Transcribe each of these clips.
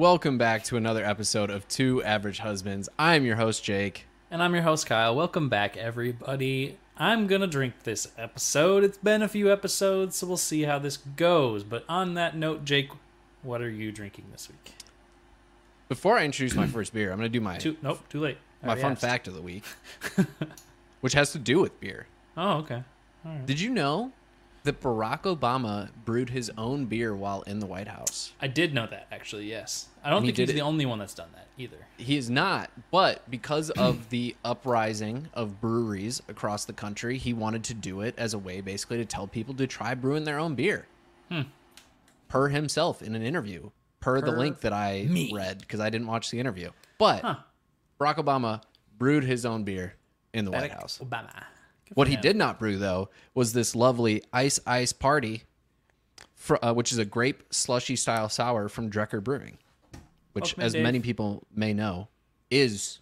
Welcome back to another episode of Two Average Husbands. I'm your host, Jake. And I'm your host, Kyle. Welcome back, everybody. I'm gonna drink this episode. It's been a few episodes, so we'll see how this goes. But on that note, Jake, what are you drinking this week? Before I introduce my first beer, I'm going to do my Too nope, too late. I my fun asked. fact of the week, which has to do with beer. Oh, okay. Did you know that Barack Obama brewed his own beer while in the White House? I did know that actually. Yes, I don't And he think he's did the only one that's done that either. He is not, but because of the uprising of breweries across the country, he wanted to do it as a way basically to tell people to try brewing their own beer. Hmm. Per himself in an interview, per, the link that I me. read because I didn't watch the interview. But Huh. Barack Obama brewed his own beer in the White House. Obama. What for he did not brew though was this lovely ice ice party, fr uh, which is a grape slushy style sour from Drekker Brewing, which, Welcome as Dave. many people may know, is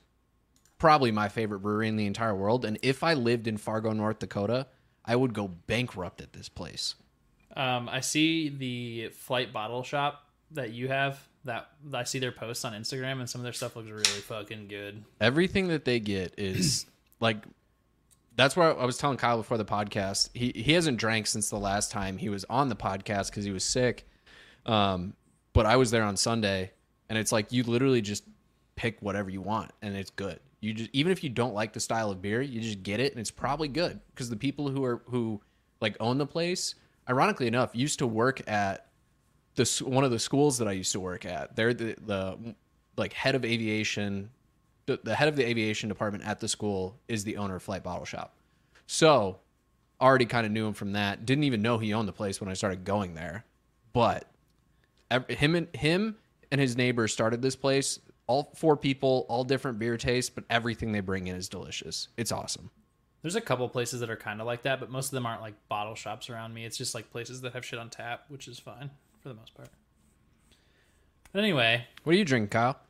probably my favorite brewery in the entire world. And if I lived in Fargo, North Dakota, I would go bankrupt at this place. Um, I see the flight bottle shop that you have. That I see their posts on Instagram, and some of their stuff looks really fucking good. Everything that they get is like. That's where I was telling Kyle before the podcast. He he hasn't drank since the last time he was on the podcast because he was sick. Um, but I was there on Sunday, and it's like you literally just pick whatever you want, and it's good. You just even if you don't like the style of beer, you just get it, and it's probably good because the people who are who like own the place, ironically enough, used to work at the one of the schools that I used to work at. They're the the like head of aviation. The, the head of the aviation department at the school is the owner of Flight Bottle Shop. So already kind of knew him from that. Didn't even know he owned the place when I started going there. But him and him and his neighbors started this place. All four people, all different beer tastes, but everything they bring in is delicious. It's awesome. There's a couple places that are kind of like that, but most of them aren't like bottle shops around me. It's just like places that have shit on tap, which is fine for the most part. But anyway, What are you drinking, Kyle?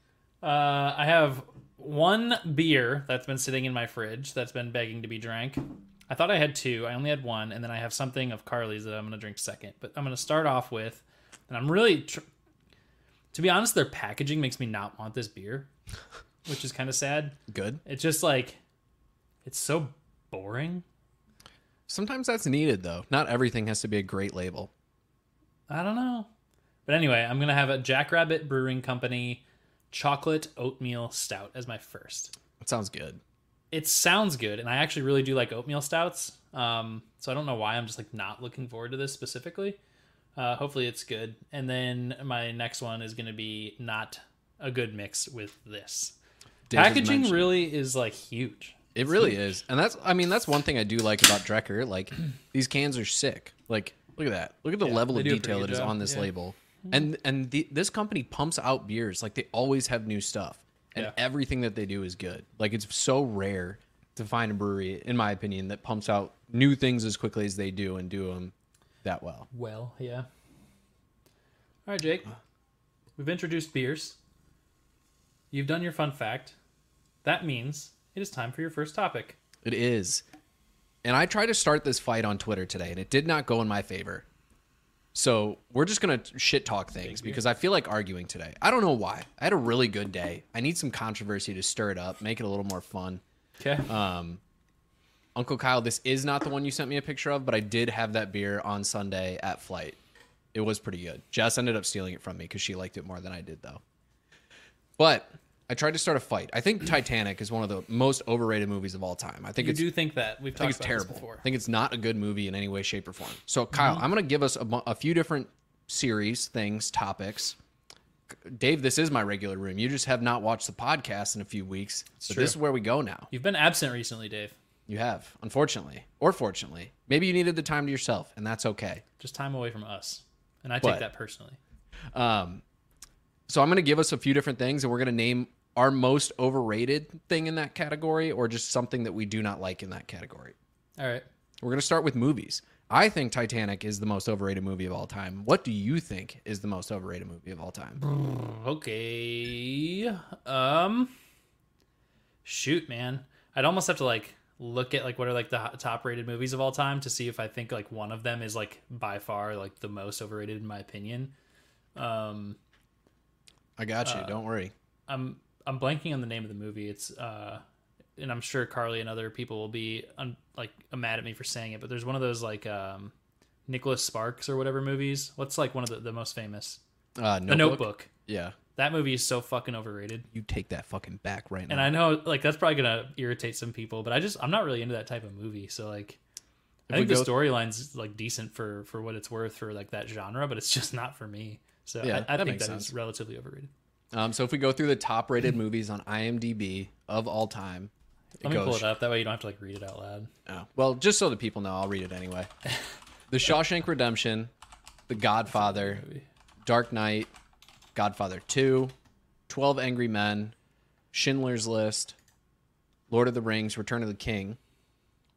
uh, I have one beer that's been sitting in my fridge that's been begging to be drank. I thought I had two. I only had one, and then I have something of Carly's that I'm going to drink second. But I'm going to start off with, and I'm really, tr- to be honest, their packaging makes me not want this beer, which is kind of sad. Good. It's just like, it's so boring. Sometimes that's needed though. Not everything has to be a great label. I don't know. But anyway, I'm going to have a Jackrabbit Brewing Company chocolate oatmeal stout as my first. That sounds good. It sounds good, and I actually really do like oatmeal stouts. Um, so I don't know why I'm just like not looking forward to this specifically. Uh, hopefully it's good. And then my next one is going to be not a good mix with this. Dave Packaging really is like huge. It really is, and that's I mean that's one thing I do like about Drekker. Like these cans are sick. Like look at that. Look at the level of do a pretty detail that is job. on this Yeah. label. Mm-hmm. And and the, this company pumps out beers like they always have new stuff, and Yeah. everything that they do is good. Like it's so rare to find a brewery, in my opinion, that pumps out new things as quickly as they do and do them that well. Well, yeah. All right, Jake. We've introduced beers. You've done your fun fact. That means it is time for your first topic. It is. And I tried to start this fight on Twitter today, and it did not go in my favor. So we're just gonna shit talk things because I feel like arguing today. I don't know why. I had a really good day. I need some controversy to stir it up, make it a little more fun. Okay. Um, Uncle Kyle, this is not the one you sent me a picture of, but I did have that beer on Sunday at Flight. It was pretty good. Jess ended up stealing it from me because she liked it more than I did, though. But I tried to start a fight. I think Titanic is one of the most overrated movies of all time. I think you it's do think that we've I think talked it's about this terrible. before. I think it's not a good movie in any way, shape, or form. So, Kyle, Mm-hmm. I'm going to give us a, bu- a few different series, things, topics. Dave, this is my regular room. You just have not watched the podcast in a few weeks. So true. this is where we go now. You've been absent recently, Dave. You have, unfortunately, or fortunately. Maybe you needed the time to yourself, and that's okay. Just time away from us. And I But- take that personally. Um, so I'm going to give us a few different things, and we're going to name our most overrated thing in that category, or just something that we do not like in that category. All right. We're going to start with movies. I think Titanic is the most overrated movie of all time. What do you think is the most overrated movie of all time? Okay. Um shoot, man. I'd almost have to like look at like what are like the top rated movies of all time to see if I think like one of them is like by far like the most overrated in my opinion. Um I got you. Don't worry. I'm I'm blanking on the name of the movie. It's uh, and I'm sure Carly and other people will be un, like mad at me for saying it, but there's one of those like um, Nicholas Sparks or whatever movies. What's like one of the, the most famous? Uh, The Notebook. Yeah. That movie is so fucking overrated. You take that fucking back right now. And I know like that's probably gonna irritate some people, but I just I'm not really into that type of movie. So like I think the go- storyline's like decent for for what it's worth for like that genre, but it's just not for me. So Yeah, I, I that think makes that is relatively overrated. Um, so if we go through the top rated movies on IMDb of all time, it Let me pull it up. That way you don't have to like read it out loud. Oh, well, just so the people know, I'll read it anyway. The Shawshank Redemption, The Godfather, Dark Knight, Godfather 2, 12 Angry Men, Schindler's List, Lord of the Rings, Return of the King,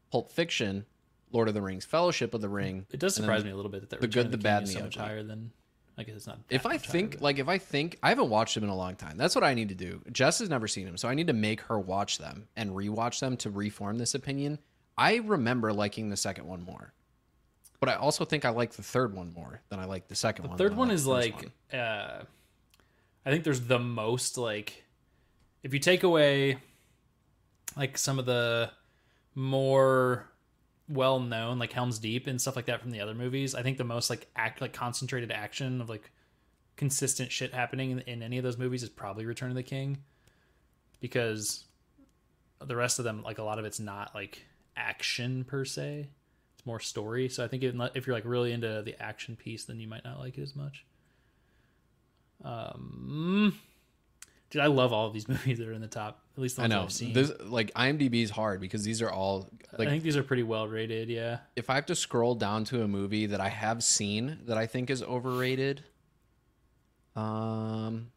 Pulp Fiction, Lord of the Rings, Fellowship of the Ring. It does surprise me a little bit that the, The Return Good, of the King Bad, is and so the much higher than. I guess it's not. If I think, like, if I think, I haven't watched them in a long time. That's what I need to do. Jess has never seen them, so I need to make her watch them and rewatch them to reform this opinion. I remember liking the second one more, but I also think I like the third one more than I like the second one. third one like is the like one. uh i think there's the most like if you take away like some of the more well known like helms deep and stuff like that from the other movies i think the most like act like concentrated action of like consistent shit happening in, in any of those movies is probably return of the king because the rest of them like a lot of it's not like action per se. It's more story. So i think if, if you're like really into the action piece then you might not like it as much. Um dude i love all of these movies that are in the top at least the I know i've seen this like IMDb is hard because these are all like i think these are pretty well rated yeah if I have to scroll down to a movie that I have seen that I think is overrated, um,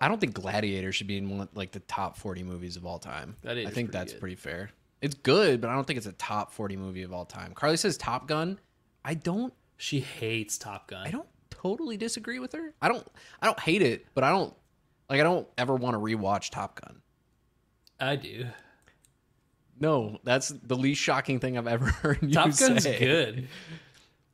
I don't think Gladiator should be in one, like the top forty movies of all time. That is I think pretty that's good. pretty fair. It's good, but I don't think it's a top forty movie of all time. Carly says Top Gun. I don't. she hates top gun I don't totally disagree with her. I don't. I don't hate it, but I don't like. I don't ever want to rewatch Top Gun. i do No, that's the least shocking thing I've ever heard you top gun's say. good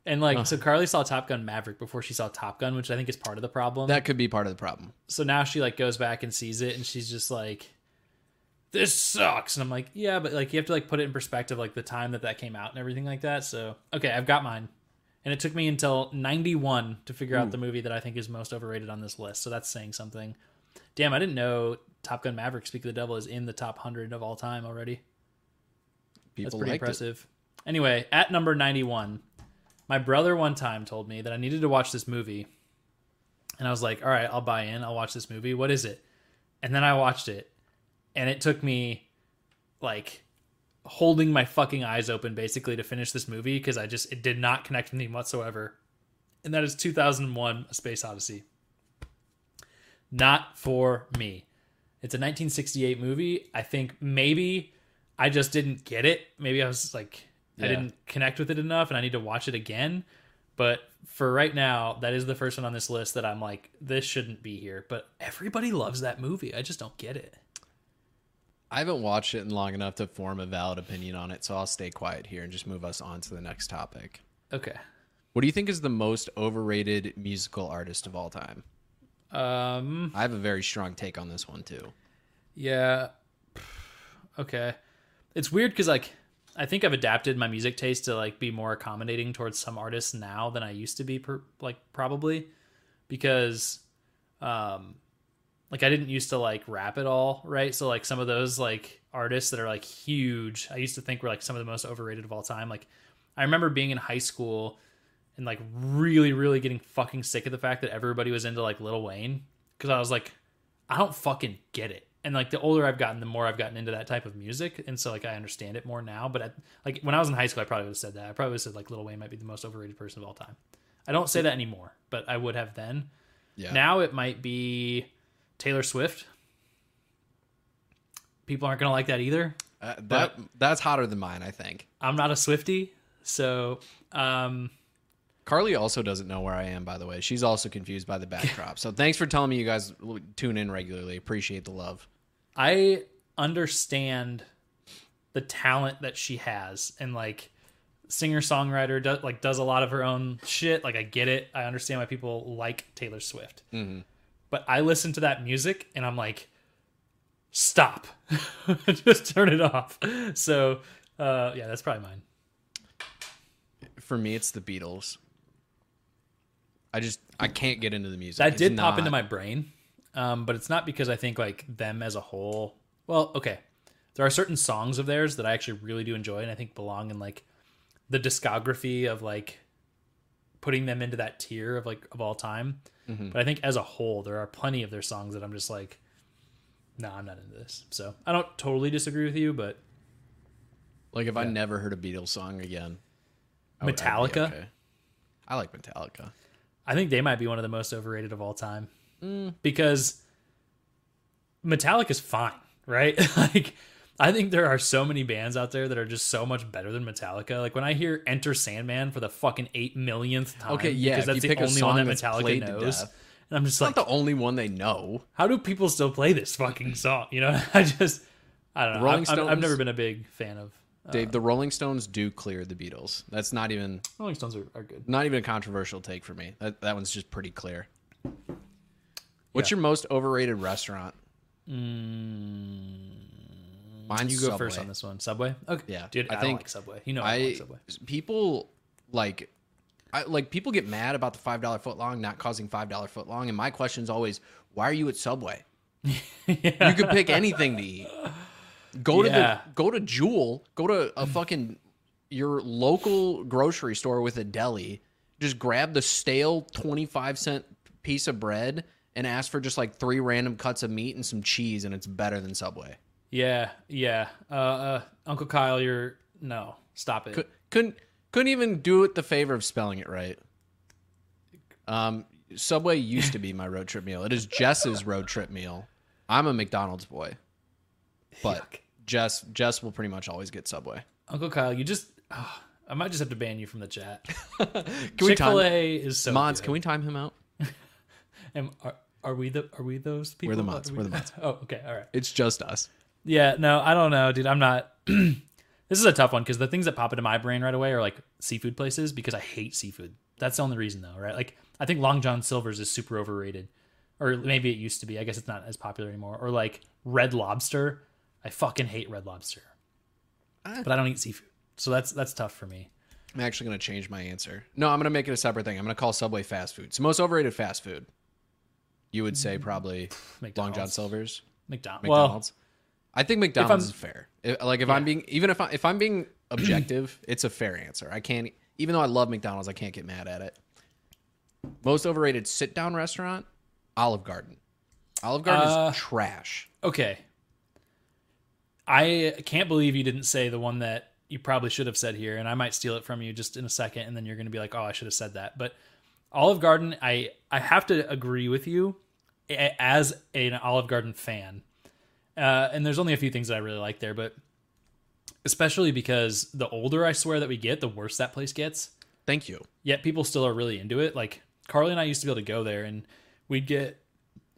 and like so carly saw top gun maverick before she saw top gun which i think is part of the problem That could be part of the problem. so now she like goes back and sees it and she's just like this sucks and i'm like yeah but like you have to like put it in perspective like the time that that came out and everything like that so okay i've got mine and it took me until 91 to figure out hmm. the movie that i think is most overrated on this list so that's saying something damn i didn't know top gun maverick speak of the devil is in the top 100 of all time already People that's pretty liked it. impressive. Anyway, at number 91, my brother one time told me that I needed to watch this movie. And I was like, all right, I'll buy in. I'll watch this movie. What is it? And then I watched it. And it took me like holding my fucking eyes open basically to finish this movie because I just, it did not connect with me whatsoever. And that is 2001 A Space Odyssey. Not for me. It's a 1968 movie. I think maybe I just didn't get it. Maybe I was like, I didn't connect with it enough and I need to watch it again. But for right now, that is the first one on this list that I'm like, this shouldn't be here. But everybody loves that movie. I just don't get it. I haven't watched it in long enough to form a valid opinion on it, so I'll stay quiet here and just move us on to the next topic. Okay. What do you think is the most overrated musical artist of all time? Um, I have a very strong take on this one too. yeah. Okay. It's weird because, like, I think I've adapted my music taste to, like, be more accommodating towards some artists now than I used to be, per, like, probably. Because, um, like I didn't used to like rap at all, right? So like some of those like artists that are like huge, I used to think were like some of the most overrated of all time. Like I remember being in high school and like really really getting fucking sick of the fact that everybody was into like Lil Wayne because I was like I don't fucking get it. And like the older I've gotten, the more I've gotten into that type of music, and so like I understand it more now. But at, like when I was in high school, I probably would have said that. I probably would have said like Lil Wayne might be the most overrated person of all time. I don't say that anymore, but I would have then. Yeah. Now it might be Taylor Swift. People aren't gonna like that either. Uh, that that's hotter than mine, I think. I'm not a Swiftie, so um, Carly also doesn't know where I am, by the way. She's also confused by the backdrop. so thanks for telling me you guys tune in regularly. Appreciate the love. I understand the talent that she has and like singer songwriter, does like does a lot of her own shit. Like I get it. I understand why people like Taylor Swift. But I listen to that music and I'm like, stop, just turn it off. So uh, yeah, that's probably mine. For me, it's the Beatles. I just I can't get into the music. That It's did pop into my brain, um, but it's not because I think like them as a whole. Well, okay, there are certain songs of theirs that I actually really do enjoy, and I think belong in like the discography of like putting them into that tier of like of all time. Mm-hmm. But I think as a whole, there are plenty of their songs that I'm just like, no, I'm not into this. So I don't totally disagree with you, but Like if I never heard a Beatles song again. I Metallica? okay. I like Metallica. I think they might be one of the most overrated of all time Mm. because Metallica's fine, right? like, I think there are so many bands out there that are just so much better than Metallica. Like when I hear "Enter Sandman" for the fucking eight millionth time, Okay, yeah, because that's the only one that Metallica knows, and I'm just It's like, not the only one they know. how do people still play this fucking song? You know, I just, I don't know. Rolling I'm- I've never been a big fan of Dave, the Rolling Stones do clear the Beatles. That's not even Rolling Stones. Are, are good. not even a controversial take for me. That that one's just pretty clear. What's Yeah. your most overrated restaurant? Mm, Mine's you go Subway. first on this one. Subway. Okay, Yeah, dude. I I, think like Subway. You know, I, I like Subway. people like I like people get mad about the five dollar foot long not causing five dollar foot long, and my question is always, why are you at Subway? You could pick anything to eat. Go to the go to Jewel, go to a fucking your local grocery store with a deli. Just grab the stale twenty five cent piece of bread and ask for just like three random cuts of meat and some cheese, and it's better than Subway. Yeah, yeah. Uh, uh, Uncle Kyle, you're no. Stop it. Cou- couldn't couldn't even do it the favor of spelling it right. Um, Subway used to be my road trip meal. It is Jess's road trip meal. I'm a McDonald's boy, but Yuck. Jess Jess will pretty much always get Subway. Uncle Kyle, you just. ah, I might just have to ban you from the chat. Can we Chick Fil time A is so. mods? good. Can we time him out? Am, are, are we the? Are we those people? We're the mods, we- we're the mods. oh, okay. All right. It's just us. Yeah. No, I don't know, dude. I'm not. this is a tough one because the things that pop into my brain right away are like seafood places because I hate seafood. That's the only reason though, right? Like I think Long John Silver's is super overrated, or maybe it used to be. I guess it's not as popular anymore. Or like Red Lobster. I fucking hate Red Lobster, but I don't eat seafood, so that's that's tough for me. I'm actually going to change my answer. No, I'm going to make it a separate thing. I'm going to call Subway fast food. So most overrated fast food. You would say mm-hmm. probably Long John. Silver's. McDonald's. Well, McDonald's. I think McDonald's is fair. If- like if I'm being even if I if I'm being objective, it's a fair answer. I can't even though I love McDonald's, I can't get mad at it. Most overrated sit down restaurant, Olive Garden. Olive Garden Uh, is trash. Okay. I can't believe you didn't say the one that you probably should have said here, and I might steal it from you just in a second, and then you're going to be like, "Oh, I should have said that." But Olive Garden, I I have to agree with you as an Olive Garden fan. Uh, and there's only a few things that I really like there, but especially because the older I swear that we get, the worse that place gets Thank you. yet people still are really into it. Like Carly and I used to be able to go there and we'd get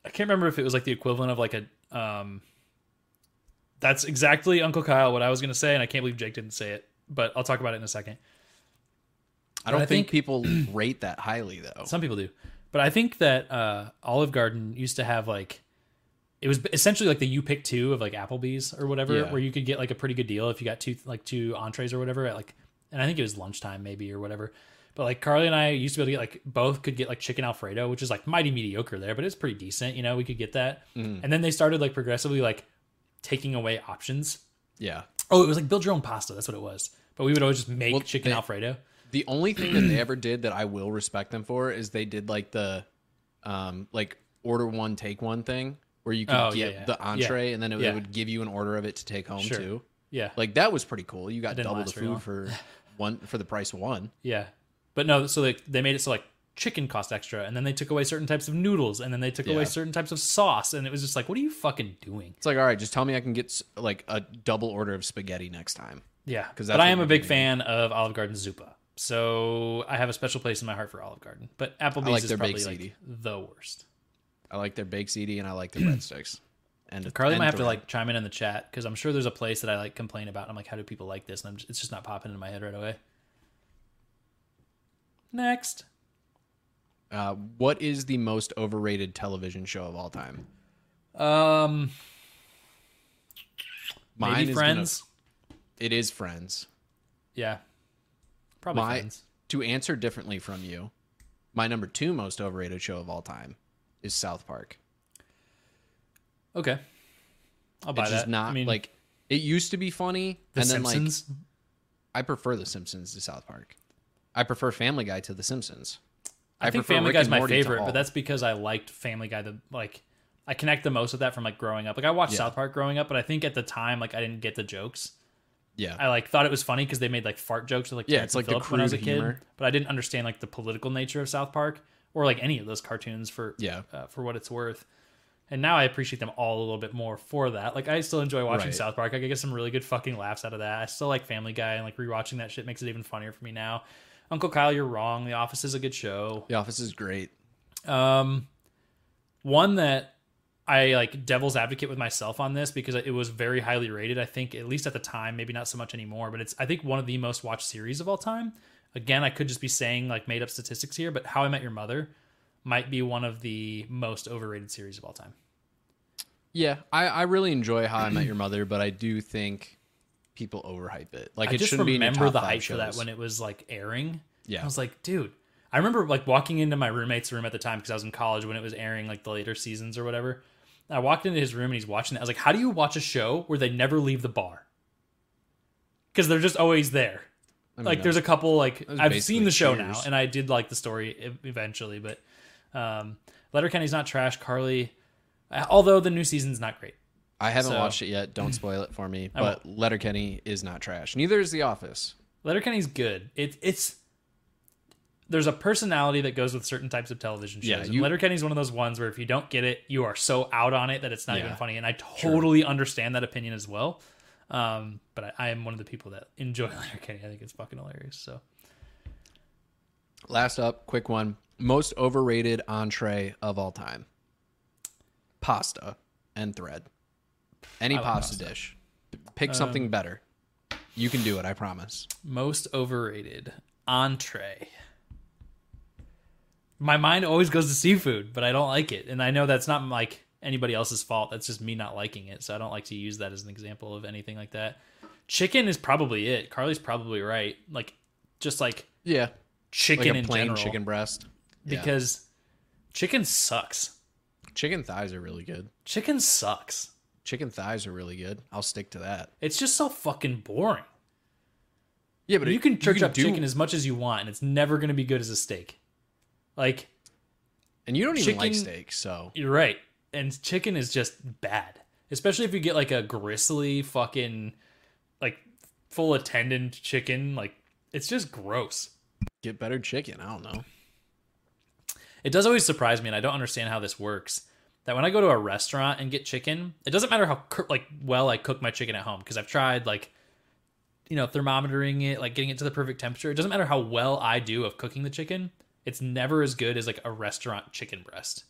I can't remember if it was like the equivalent of like a um that's exactly Uncle Kyle what I was gonna say, and I can't believe Jake didn't say it. But I'll talk about it in a second. I don't I think, think- people rate that highly though. Some people do. But I think that uh Olive Garden used to have like it was essentially like the you pick two of like Applebee's or whatever, Yeah. where you could get like a pretty good deal if you got two like two entrees or whatever at like and I think it was lunchtime maybe or whatever. But like Carly and I used to be able to get like both could get like chicken Alfredo, which is like mighty mediocre there, but it's pretty decent. You know, we could get that. Mm. And then they started like progressively like taking away options. yeah. Oh, it was like build your own pasta. That's what it was. But we would always just make Well, chicken they- Alfredo. The only thing that they ever did that I will respect them for is they did like the um like order one take one thing where you could Oh, get yeah. the Yeah. entree and then it, Yeah. would give you an order of it to take home Sure. too. Yeah. Like that was pretty cool. You got double the food for one for the price of one. Yeah, but no. So they they made it so like chicken cost extra, and then they took away certain types of noodles, and then they took Yeah. away certain types of sauce, and it was just like, what are you fucking doing? It's like, all right, just tell me I can get like a double order of spaghetti next time. Yeah, 'Cause but I am a big fan of Olive Garden Zuppa, so I have a special place in my heart for Olive Garden. But Applebee's like is probably like the worst. I like their baked ziti and I like their breadsticks. And Carly and might have to like chime in in the chat because I'm sure there's a place that I like complain about. And I'm like, how do people like this? And I'm just, it's just not popping into my head right away. Next. Uh, what is the most overrated television show of all time? Um, maybe is Friends. Gonna, it is Friends. Yeah. Probably My Friends. to answer differently from you, my number two most overrated show of all time is South Park. Okay. I'll buy It's that. just not I mean, like it used to be funny, The and then Simpsons. like I prefer The Simpsons to South Park. I prefer Family Guy to The Simpsons. I, think Family Rick Guy's my favorite, but that's because I liked Family Guy. The like, I connect the most with that from like growing up. Like I watched Yeah. South Park growing up, but I think at the time like I didn't get the jokes. yeah. I like thought it was funny because they made like fart jokes with like Yeah, Terrance it's like the Phillip when I was a kid, humor. but I didn't understand like the political nature of South Park or like any of those cartoons for Yeah. uh, for what it's worth. And now I appreciate them all a little bit more for that. Like I still enjoy watching Right. South Park. I get some really good fucking laughs out of that. I still like Family Guy and like rewatching that shit makes it even funnier for me now. Uncle Kyle, you're wrong. The Office is a good show. the Office is great. Um, one that I like devil's advocate with myself on this because it was very highly rated. I think at least at the time, maybe not so much anymore, but it's I think one of the most watched series of all time. Again, I could just be saying like made up statistics here, but How I Met Your Mother might be one of the most overrated series of all time. Yeah, I, I really enjoy How I Met Your Mother, but I do think people overhype it. Like I it just shouldn't be in remember the hype shows. for that when it was like airing. Yeah. I was like, dude. I remember like walking into my roommate's room at the time because I was in college when it was airing like the later seasons or whatever. I walked into his room and he's watching it. I was like, how do you watch a show where they never leave the bar? Because they're just always there. I mean, like, there's a couple like I've seen the show now, and I did like the story eventually, but um, Letterkenny's not trash. Carly, although the new season's not great. I haven't so- watched it yet. Don't spoil it for me. But Letterkenny is not trash. Neither is The Office. Letterkenny's good. It, it's there's a personality that goes with certain types of television shows. Yeah, and Letterkenny's one of those ones where if you don't get it, you are so out on it that it's not Yeah. even funny. And I totally understand that opinion as well. Um, but I, I am one of the people that enjoy Letterkenny. I think it's fucking hilarious. So Last up, quick one. Most overrated entree of all time. Pasta and thread. Any like pasta, pasta. Um, dish. Pick something better. You can do it, I promise. most overrated entree. My mind always goes to seafood, but I don't like it, and I know that's not like anybody else's fault. That's just me not liking it. So I don't like to use that as an example of anything like that. Chicken is probably it. Carly's probably right. Like just like Yeah. chicken Like in plain general, chicken breast. Yeah. because chicken sucks. chicken thighs are really good. Chicken sucks. Chicken thighs are really good. I'll stick to that. It's just so fucking boring. Yeah, but you it- can church up do- chicken as much as you want, and it's never going to be good as a steak. Like and you don't even like steak, so You're right. And chicken is just bad. Especially if you get like a gristly fucking like full of tendon chicken, like it's just gross. get better chicken. I don't know. It does always surprise me and I don't understand how this works. That when I go to a restaurant and get chicken, it doesn't matter how like well I cook my chicken at home because I've tried like you know, thermometering it, like getting it to the perfect temperature. It doesn't matter how well I do of cooking the chicken. It's never as good as like a restaurant chicken breast.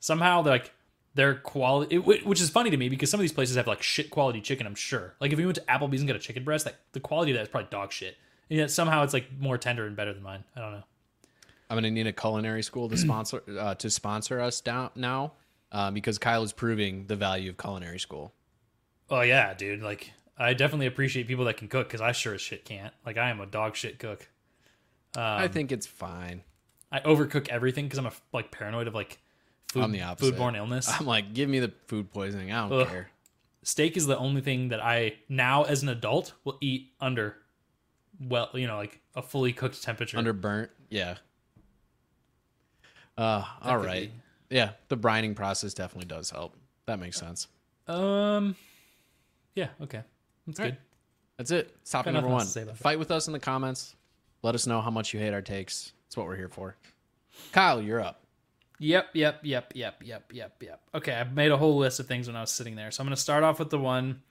Somehow they're like their quality, it, which is funny to me because some of these places have like shit quality chicken. I'm sure. Like if you went to Applebee's and got a chicken breast, like the quality of that is probably dog shit. And yet somehow it's like more tender and better than mine. I don't know. I'm gonna need a culinary school to sponsor uh, to sponsor us down now, uh, because Kyle is proving the value of culinary school. Oh yeah, dude. Like I definitely appreciate people that can cook because I sure as shit can't. Like I am a dog shit cook. I Um, think it's fine. I overcook everything because I'm a like paranoid of like food, I'm the opposite. foodborne illness. I'm like, give me the food poisoning. I don't Ugh. care. Steak is the only thing that I now as an adult will eat under well, you know, like a fully cooked temperature. Under burnt, yeah. Uh, all right. Yeah, the brining process definitely does help. That makes sense. um, yeah, okay, that's All good. right. That's it. Topic number one. to say about. Fight with us in the comments. Let us know how much you hate our takes. That's what we're here for. Kyle, you're up. Yep, yep, yep, yep, yep, yep, yep. Okay, I made a whole list of things when I was sitting there. So I'm going to start off with the one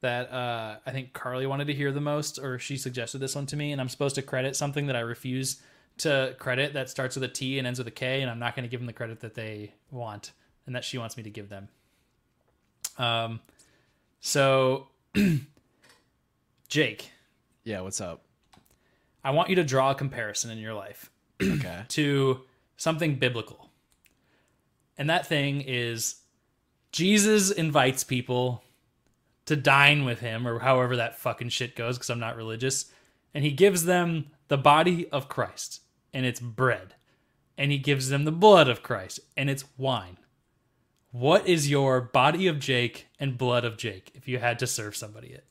that uh, I think Carly wanted to hear the most, or she suggested this one to me, and I'm supposed to credit something that I refuse to credit that starts with a T and ends with a K, and I'm not going to give them the credit that they want and that she wants me to give them. Um, so Jake, Yeah, what's up? I want you to draw a comparison in your life Okay. to something biblical. And that thing is Jesus invites people to dine with him, or however that fucking shit goes, because I'm not religious. And he gives them the body of Christ, and it's bread. And he gives them the blood of Christ, and it's wine. What is your body of Jake and blood of Jake if you had to serve somebody it?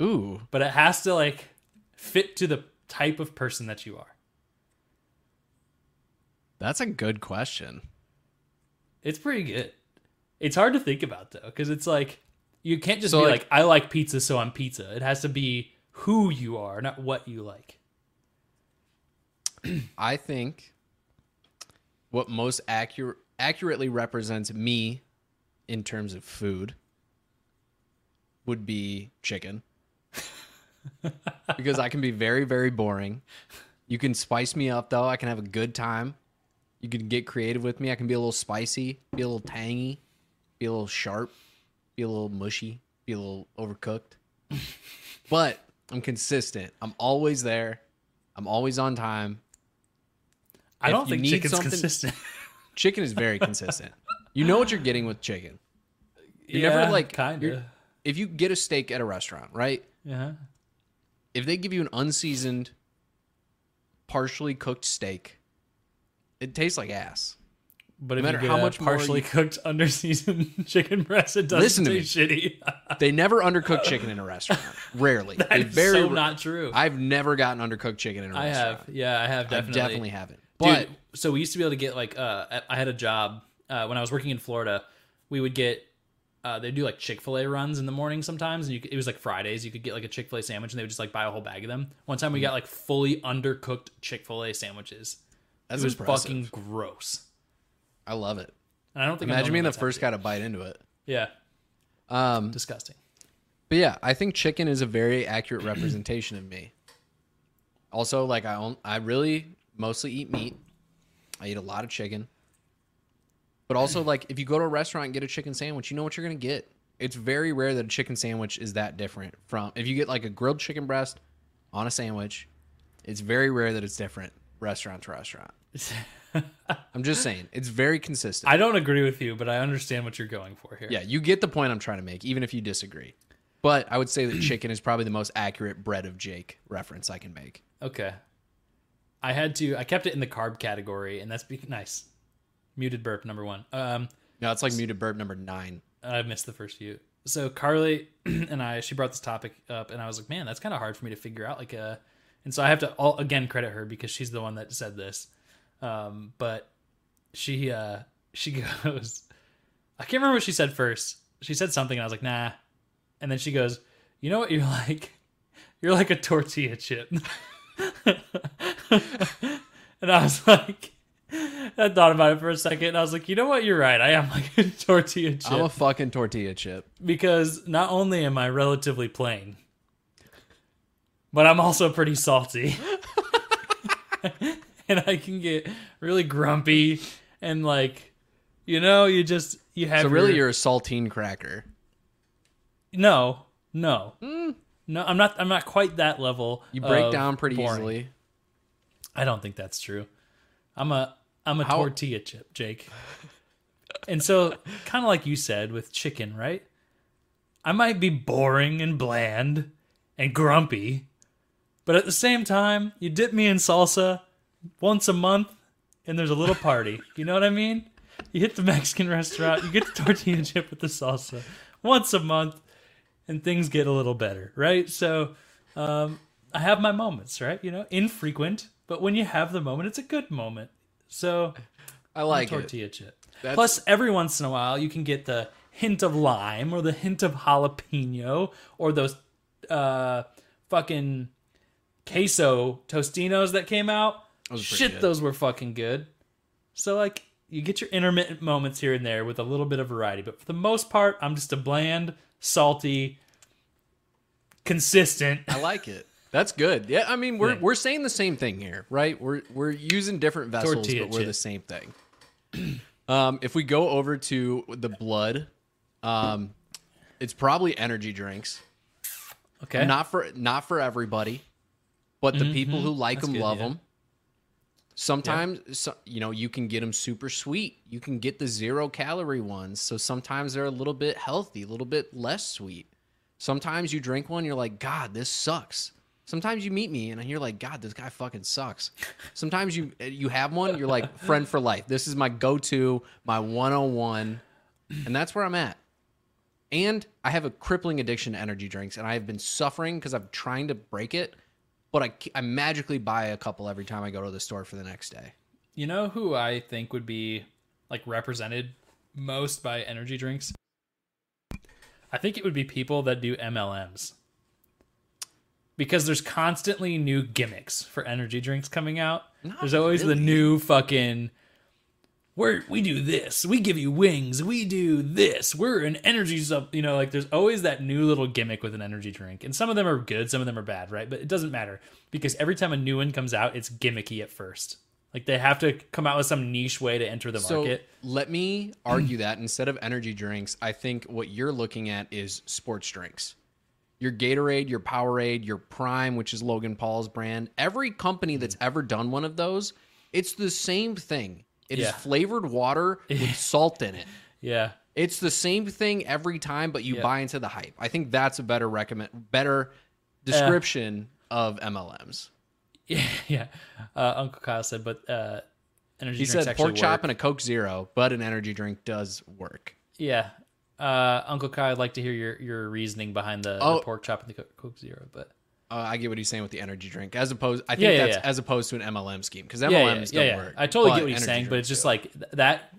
Ooh. But it has to like fit to the type of person that you are. That's a good question. It's pretty good. It's hard to think about though, because it's like you can't just So, be like- like, I like pizza, so I'm pizza. It has to be who you are, not what you like. I think what most accurate accurately represents me in terms of food would be chicken. because I can be very very boring. You can spice me up though. I can have a good time. You can get creative with me. I can be a little spicy, be a little tangy, be a little sharp, be a little mushy, be a little overcooked. but I'm consistent. I'm always there. I'm always on time. I If don't think need chicken's consistent. Chicken is very consistent. You know what you're getting with chicken. You yeah, never like kind of. If you get a steak at a restaurant, right? Yeah. If they give you an unseasoned, partially cooked steak, it tastes like ass. But if matter how much partially you- cooked, underseasoned chicken breast, it doesn't Listen to me. taste shitty. They never undercook chicken in a restaurant. Rarely. That's very so not true. I've never gotten undercooked chicken in a I restaurant. I have, yeah, I have I definitely. definitely haven't. But Dude, so we used to be able to get like uh I had a job uh, when I was working in Florida. We would get uh, they do like Chick Fil A runs in the morning sometimes, and you could, it was like Fridays. You could get like a Chick Fil A sandwich, and they would just like buy a whole bag of them. One time we Mm. got like fully undercooked Chick Fil A sandwiches. That's it was impressive. fucking gross. I love it. And I don't think Imagine being the first guy to bite into it. Yeah, Um, disgusting. But yeah, I think chicken is a very accurate representation of me. Also, like I own, I really mostly eat meat. I eat a lot of chicken. But also, like if you go to a restaurant and get a chicken sandwich, you know what you're gonna get. It's very rare that a chicken sandwich is that different from if you get like a grilled chicken breast on a sandwich. It's very rare that it's different restaurant to restaurant. I'm just saying, it's very consistent. I don't agree with you, but I understand what you're going for here. Yeah, you get the point I'm trying to make, even if you disagree. But I would say that chicken is probably the most accurate bread of Jake reference I can make. Okay. I had to. I kept it in the carb category, and that's be- nice. Muted burp number one. Um, No, it's like muted burp number nine. I missed the first few. So Carly and I, she brought this topic up, and I was like, man, that's kind of hard for me to figure out. Like, uh, and so I have to all again credit her because she's the one that said this. Um, but she, uh, she goes, I can't remember what she said first. She said something, and I was like, nah. And then she goes, you know what you're like? You're like a tortilla chip. and I was like, I thought about it for a second, and I was like, you know what? You're right. I am like a tortilla chip I'm a fucking tortilla chip. because not only am I relatively plain, but I'm also pretty salty. And I can get really grumpy and like you know, you just you have So really, your- you're a saltine cracker. no, no. Hmm. No, I'm not I'm not quite that level. You break down pretty boring. easily. I don't think that's true. I'm a I'm a How- tortilla chip, Jake. and so kind of like you said with chicken, right? I might be boring and bland and grumpy, but at the same time, you dip me in salsa once a month and there's a little party. You know what I mean? You hit the Mexican restaurant, you get the tortilla chip with the salsa once a month and things get a little better, right? So, um, I have my moments, right? You know, infrequent, but when you have the moment, it's a good moment. So, I like it. tortilla chip. That's- Plus, every once in a while, you can get the hint of lime or the hint of jalapeno or those uh, fucking queso Tostitos that came out. Shit, good. those were fucking good. So, like, you get your intermittent moments here and there with a little bit of variety, but for the most part, I'm just a bland, salty, consistent. I like it. That's good. Yeah, I mean, we're Yeah. we're saying the same thing here, right? We're we're using different vessels, Tortilla but we're chip. the same thing. um, if we go over to the blood, um, it's probably energy drinks. Okay. Not for not for everybody. but the people who like That's them good, love yeah. them. Sometimes, so, you know, you can get them super sweet. You can get the zero calorie ones. So sometimes they're a little bit healthy, a little bit less sweet. Sometimes you drink one, you're like, God, this sucks. Sometimes you meet me and you're like, God, this guy fucking sucks. Sometimes you eh, you have one, you're like, friend for life. This is my go-to, my 101, and that's where I'm at. And I have a crippling addiction to energy drinks, and I have been suffering because I'm trying to break it, but I, I magically buy a couple every time I go to the store for the next day. You know who I think would be like represented most by energy drinks? I think it would be people that do MLMs. Because there's constantly new gimmicks for energy drinks coming out. Not there's always the new fucking we're we do this. We give you wings. We do this. We're an energy sub, you know, like there's always that new little gimmick with an energy drink. And some of them are good, some of them are bad, right? But it doesn't matter because every time a new one comes out, it's gimmicky at first. Like they have to come out with some niche way to enter the So market. let me argue that instead of energy drinks, I think what you're looking at is sports drinks. Your Gatorade, your Powerade, your Prime, which is Logan Paul's brand. Every company hmm. that's ever done one of those, it's the same thing. It is Yeah. flavored water with salt in it. Yeah. It's the same thing every time, but you buy into the hype. I think that's a better recommend, better description of MLMs. Yeah, yeah. Uh, Uncle Kyle said, but uh, energy He said pork chop work. and a Coke Zero, but an energy drink does work. Yeah. Uh, Uncle Kyle, I'd like to hear your, your reasoning behind the, Oh. the pork chop and the Coke Zero. But Uh, I get what he's saying with the energy drink, as opposed. I think Yeah, yeah, that's yeah. as opposed to an MLM scheme because MLMs don't yeah. work. I totally get what he's saying, but it's just do. like th- that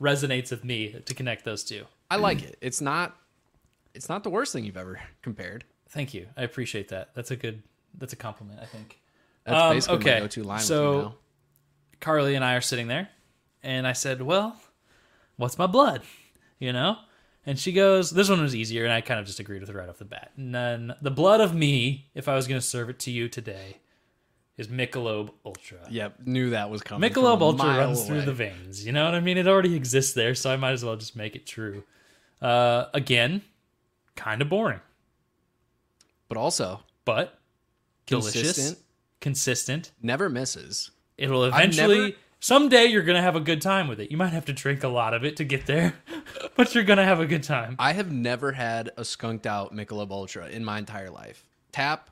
resonates with me to connect those two. I like it. It's not. It's not the worst thing you've ever compared. Thank you. I appreciate that. That's a good. That's a compliment. I think. That's Um, basically okay, my go-to line. so-. Carly and I are sitting there, and I said, "Well, what's my blood?" You know, and she goes, "This one was easier," and I kind of just agreed with her right off the bat. None. The blood of me, if I was going to serve it to you today, is Michelob Ultra. Yep, knew that was coming. Michelob Ultra runs through the veins. You know what I mean? It already exists there, so I might as well just make it true. Uh, again, kind of boring, but also but delicious, consistent, consistent. never misses. It'll eventually someday you're gonna have a good time with it. You might have to drink a lot of it to get there, but you're gonna have a good time. I have never had a skunked out Michelob Ultra in my entire life. Tap,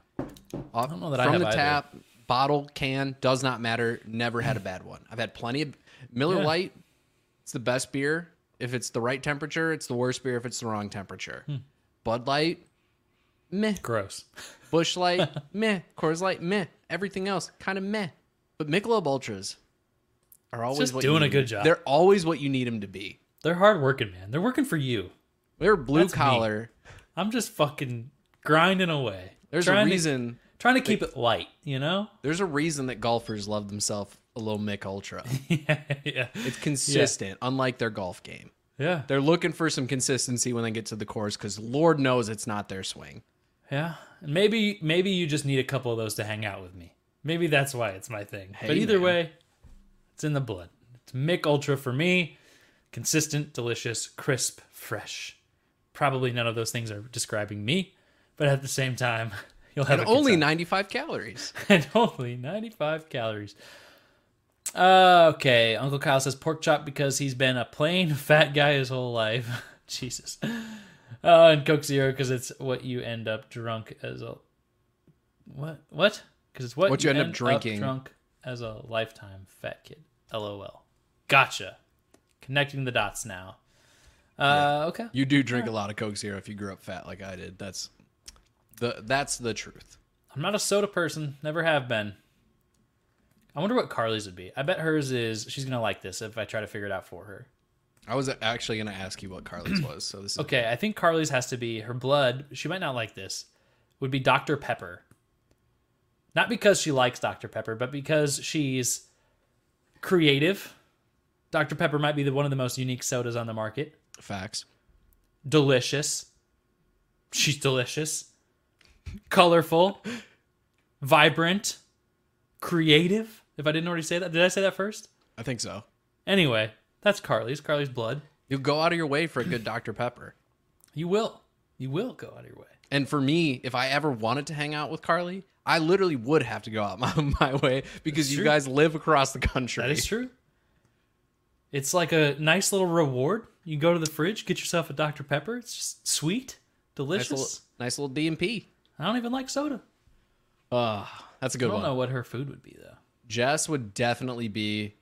off, don't know that I from the either. tap, bottle, can, does not matter. Never had a bad one. I've had plenty of Miller Yeah. Lite. It's the best beer if it's the right temperature. It's the worst beer if it's the wrong temperature. Hmm. Bud Light, meh. Gross. Busch Light, meh. Coors Light, meh. Everything else, kind of meh. But Michelob Ultras are always just doing a good job. They're always what you need them to be. They're hard working, man. They're working for you. They're blue That's me. collar. I'm just fucking grinding away. There's a to- reason. trying to keep it light. You know? There's a reason that golfers love themselves a little Mick Ultra. yeah, yeah, It's consistent, unlike their golf game. yeah, They're looking for some consistency when they get to the course because Lord knows it's not their swing. yeah. And maybe, maybe you just need a couple of those to hang out with me. Maybe that's why it's my thing. but either man. way, it's in the blood. It's Mick Ultra for me. Consistent, delicious, crisp, fresh. Probably none of those things are describing me, but at the same time, you'll have And a good only time. 95 calories. and only 95 calories. Uh, okay, Uncle Kyle says pork chop because he's been a plain fat guy his whole life. Jesus. Uh, and Coke Zero because it's what you end up drunk as a what what because it's what, What you end up drinking. drunk as a lifetime fat kid. LOL. Gotcha. Connecting the dots now. Uh, okay. You do drink a lot of Coke Zero if you grew up fat like I did. That's the that's the truth. I'm not a soda person. Never have been. I wonder what Carly's would be. I bet hers is. She's gonna like this if I try to figure it out for her. I was actually going to ask you what Carly's was. So this is Okay, I think Carly's has to be her blood. She might not like this. Would be Dr Pepper. Not because she likes Dr Pepper, but because she's creative. Dr Pepper might be the, one of the most unique sodas on the market. facts. Delicious. She's delicious. Colorful. Vibrant. Creative. If I didn't already say that, did I say that first? I think so. Anyway, that's Carly's. Carly's blood. You'll go out of your way for a good Dr. Pepper. You will. You will go out of your way. And for me, if I ever wanted to hang out with Carly, I literally would have to go out my, my way because That's you true. guys live across the country. That is true. It's like a nice little reward. You go to the fridge, get yourself a Dr. Pepper. It's just sweet, Nice delicious. little, nice little DMP. I don't even like soda. Uh, that's a good one. I don't one. know what her food would be though. Jess would definitely be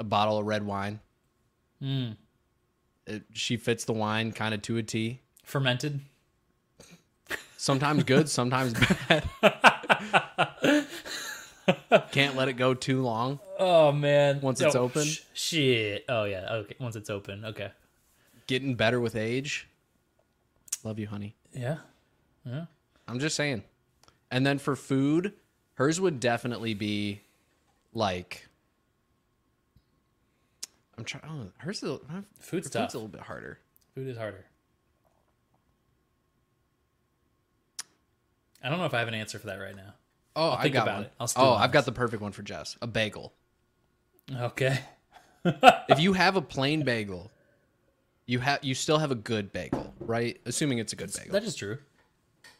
a bottle of red wine. Mm. It, she fits the wine kind of to a T. Fermented. Sometimes good, sometimes bad. Can't let it go too long. Oh man! Once it's Oh, open? sh- shit. Oh yeah. Okay. Once it's open. Okay. Getting better with age. Love you, honey. Yeah. Yeah. I'm just saying. And then for food, hers would definitely be like. I'm trying. Oh, hers is a, her Food's food's tough. a little bit harder. Food is harder. I don't know if I have an answer for that right now. Oh, I think got about one. it. I'll steal oh, one. I've got the perfect one for Jess. A bagel. Okay. if you have a plain bagel, you have you still have a good bagel, right? Assuming it's a good bagel. That is true.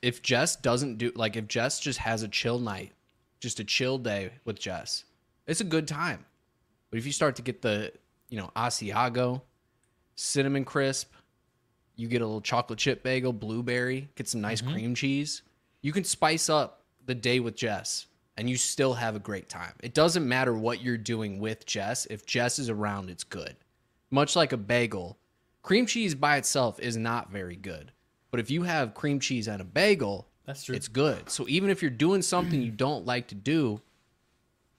if Jess doesn't do like if Jess just has a chill night, just a chill day with Jess, it's a good time. But if you start to get the, you know, Asiago, cinnamon crisp, you get a little chocolate chip bagel, blueberry, get some nice mm-hmm. cream cheese, you can spice up the day with Jess and you still have a great time. It doesn't matter what you're doing with Jess. If Jess is around, it's good. Much like a bagel, cream cheese by itself is not very good. But if you have cream cheese and a bagel, That's true. it's good. So even if you're doing something you don't like to do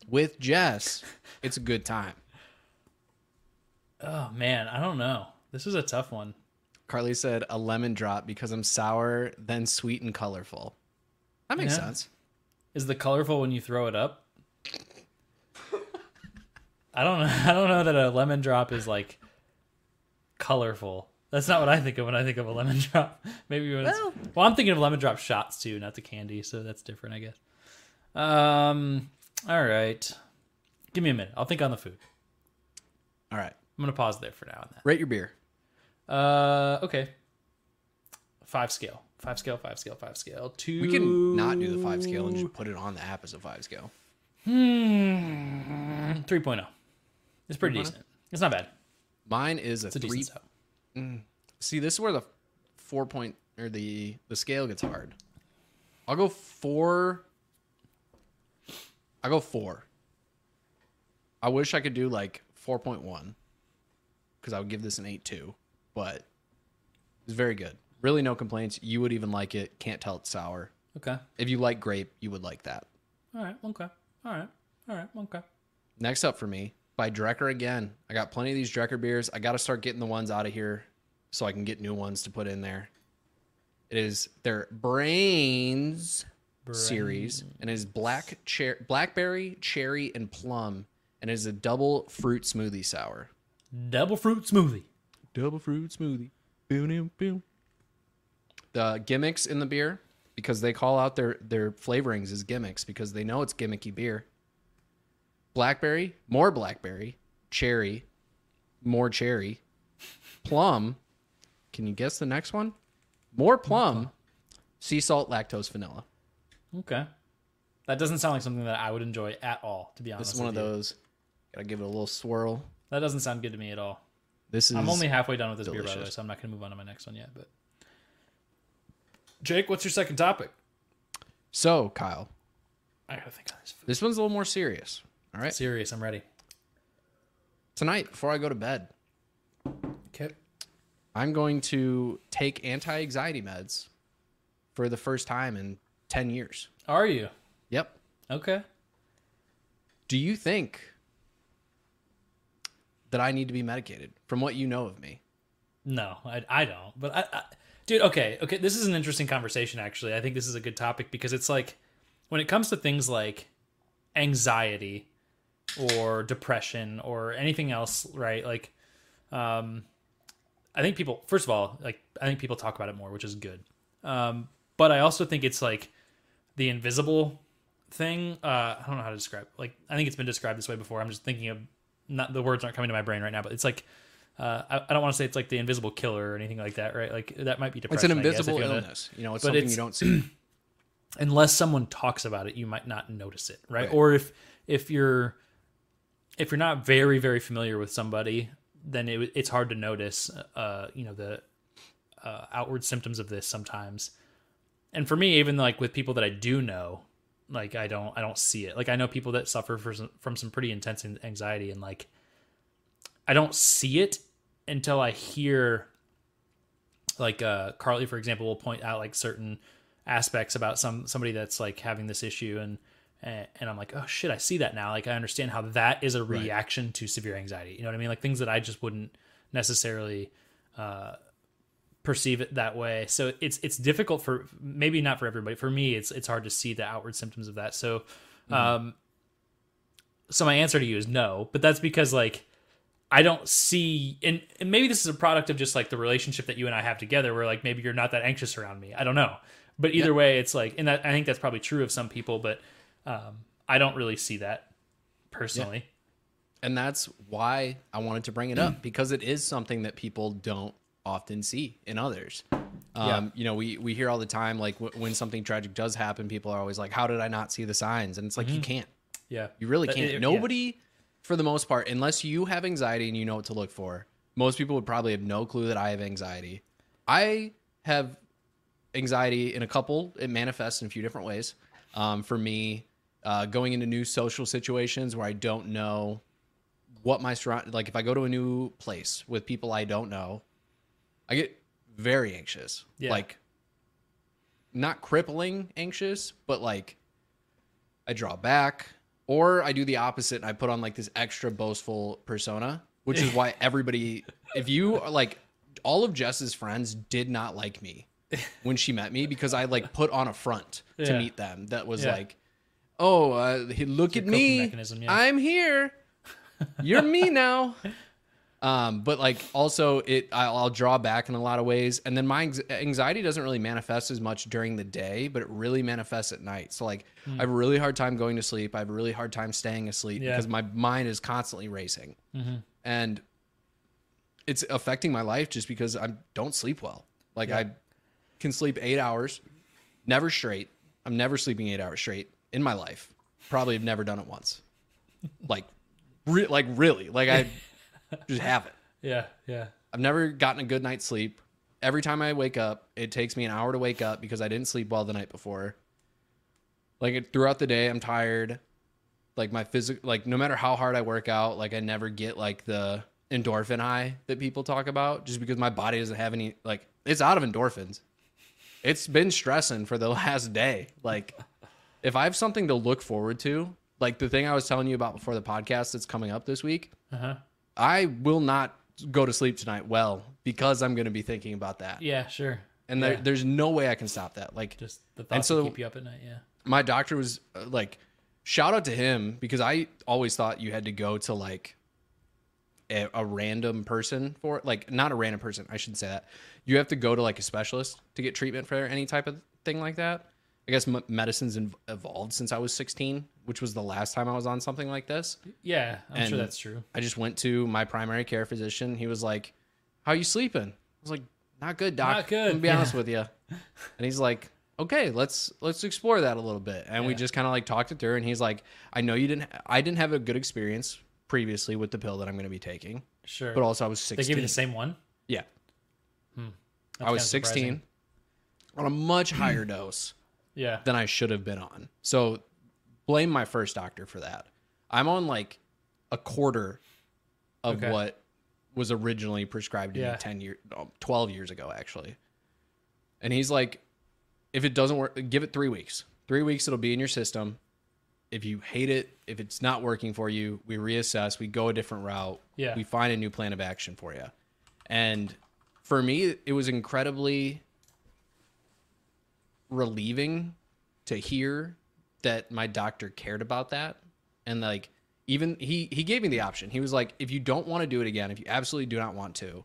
with Jess, it's a good time. Oh man, I don't know. This is a tough one. Carly said a lemon drop because I'm sour, then sweet and colorful. That makes Yeah. sense. Is the colorful when you throw it up? I don't know. I don't know that a lemon drop is like colorful. That's not what I think of when I think of a lemon drop. Maybe when it's, Well- well, I'm thinking of lemon drop shots too, not the candy, so that's different, I guess. Um, all right. Give me a minute. I'll think on the food. All right. I'm gonna pause there for now on Rate your beer. Uh, okay. Five scale. Five scale. Five scale. Five scale. Two. We can not do the five scale and just put it on the app as a five scale. Hmm. 3.0. It's pretty 3.0? decent. It's not bad. Mine is a It's a three. decent stout. See, this is where the four point or the the scale gets hard. I'll go four. I'll go four. I wish I could do like four point one, because I would give this an eight two, but it's very good. Really, no complaints. You would even like it. Can't tell it's sour. Okay. If you like grape, you would like that. All right. Okay. All right. All right. Okay. Next up for me, by Drekker again. I got plenty of these Drekker beers. I got to start getting the ones out of here so I can get new ones to put in there. It is their Brains series and it is black cher- blackberry, cherry, and plum, and it is a double fruit smoothie sour. Double fruit smoothie. Double fruit smoothie. Boom, boom, boom. The gimmicks in the beer because they call out their their flavorings as gimmicks because they know it's gimmicky beer. Blackberry, more blackberry, cherry, more cherry, plum. Can you guess the next one? More plum, sea salt, lactose, vanilla. Okay. That doesn't sound like something that I would enjoy at all, to be honest. This is one of with you. those. Gotta give it a little swirl. That doesn't sound good to me at all. This is I'm only halfway done with this beer, by the way, delicious. so I'm not going to move on to my next one yet. But Jake, what's your second topic? so Kyle. I gotta think on this. Food. This one's a little more serious. All right, Serious, I'm ready. tonight before I go to bed, Okay. I'm going to take anti-anxiety meds for the first time in 10 years. Are you? Yep. Okay. Do you think that I need to be medicated from what you know of me? No, I, I don't. But I, I, dude, okay, okay. This is an interesting conversation. Actually, I think this is a good topic because it's like when it comes to things like anxiety or depression or anything else, right? Like, um, I think people, first of all, like I think people talk about it more, which is good. Um, but I also think it's like the invisible thing. Uh, I don't know how to describe. Like, I think it's been described this way before. I'm just thinking of not the words aren't coming to my brain right now, but it's like uh, I, I don't want to say it's like the invisible killer or anything like that, right? Like that might be depression. It's an guess, invisible you wanna- illness. You know, it's something it's- you don't see. unless someone talks about it, you might not notice it, right? Right. Or if if you're if you're not very very familiar with somebody, then it, it's hard to notice, uh, you know, the uh, outward symptoms of this sometimes. And for me, even like with people that I do know, like I don't I don't see it. Like I know people that suffer for some, from some pretty intense anxiety, and like I don't see it until I hear like uh Carly for example will point out like certain aspects about some somebody that's like having this issue and and and I'm like oh shit I see that now. Like I understand how that is a reaction to severe anxiety. You know what I mean? Like things that I just wouldn't necessarily uh perceive it that way. So it's it's difficult for maybe not for everybody. For me it's it's hard to see the outward symptoms of that. So um so my answer to you is no but that's because like I don't see, and, and maybe this is a product of just like the relationship that you and I have together, where like maybe you're not that anxious around me. I don't know, but either way, it's like, and that I think that's probably true of some people, but um, I don't really see that personally. and that's why I wanted to bring it up because it is something that people don't often see in others. Um, Yeah. You know, we we hear all the time like w- when something tragic does happen, people are always like, "How did I not see the signs?" And it's like you can't. Yeah, You really That- can't. it- yeah. Nobody, for the most part, unless you have anxiety and you know what to look for, most people would probably have no clue that I have anxiety. I have anxiety in a couple. It manifests in a few different ways. Um, for me, uh, going into new social situations where I don't know what my surround like if I go to a new place with people I don't know, I get very anxious. Yeah. Like not crippling anxious, but like I draw back or I do the opposite and I put on like this extra boastful persona, which is why everybody if you are like all of Jess's friends did not like me when she met me because I like put on a front to Yeah. meet them that was Yeah. like oh uh, he- look at coping me mechanism, yeah. I'm here you're me now um but like also it I'll, I'll draw back in a lot of ways. And then my anxiety doesn't really manifest as much during the day but it really manifests at night. So like i have a really hard time going to sleep. I have a really hard time staying asleep Yeah. because my mind is constantly racing. And it's affecting my life just because i don't sleep well. Like Yeah. i can sleep eight hours never straight. I'm never sleeping eight hours straight in my life. Probably have never done it once. Like re- like really. Like i just have it. Yeah, yeah, i've never gotten a good night's sleep. Every time i wake up it takes me an hour to wake up because i didn't sleep well the night before. Like throughout the day i'm tired. Like my physical like no matter how hard i work out like i never get like the endorphin high that people talk about just because my body doesn't have any like it's out of endorphins. It's been stressing for the last day. Like if i have something to look forward to like the thing i was telling you about before the podcast that's coming up this week uh huh, I will not go to sleep tonight well because I'm going to be thinking about that. yeah, sure. And yeah. there, there's no way I can stop that. Like just the thoughts so- that keep you up at night. Yeah, my doctor was uh, like, shout out to him because I always thought you had to go to like a, a random person for like not a random person. I shouldn't say that. You have to go to like a specialist to get treatment for any type of thing like that. I guess m- medicine's in- evolved since I was 16, which was the last time I was on something like this. yeah, I'm sure that's true. I just went to my primary care physician. He was like, "How are you sleeping?" I was like, "Not good, doc. Not good, I'm gonna be yeah. honest with you." And he's like, "Okay, let's let's explore that a little bit." And we Yeah. just kind of like talked it through. And he's like, "I know you didn't. I didn't have a good experience previously with the pill that I'm going to be taking, Sure, but also I was 16. they 16. give you the same one. yeah, hmm. That's I was kinda 16 surprising. on a much higher dose." Yeah, than I should have been on. So blame my first doctor for that. I'm on like a quarter of Okay. what was originally prescribed to Yeah. me 10 years um, 12 years ago actually. And he's like if it doesn't work give it 3 weeks. 3 weeks it'll be in your system. If you hate it, if it's not working for you, we reassess, we go a different route. Yeah. We find a new plan of action for you. And for me, it was incredibly relieving to hear that my doctor cared about that. And like even he he gave me the option. He was like if you don't want to do it again if you absolutely do not want to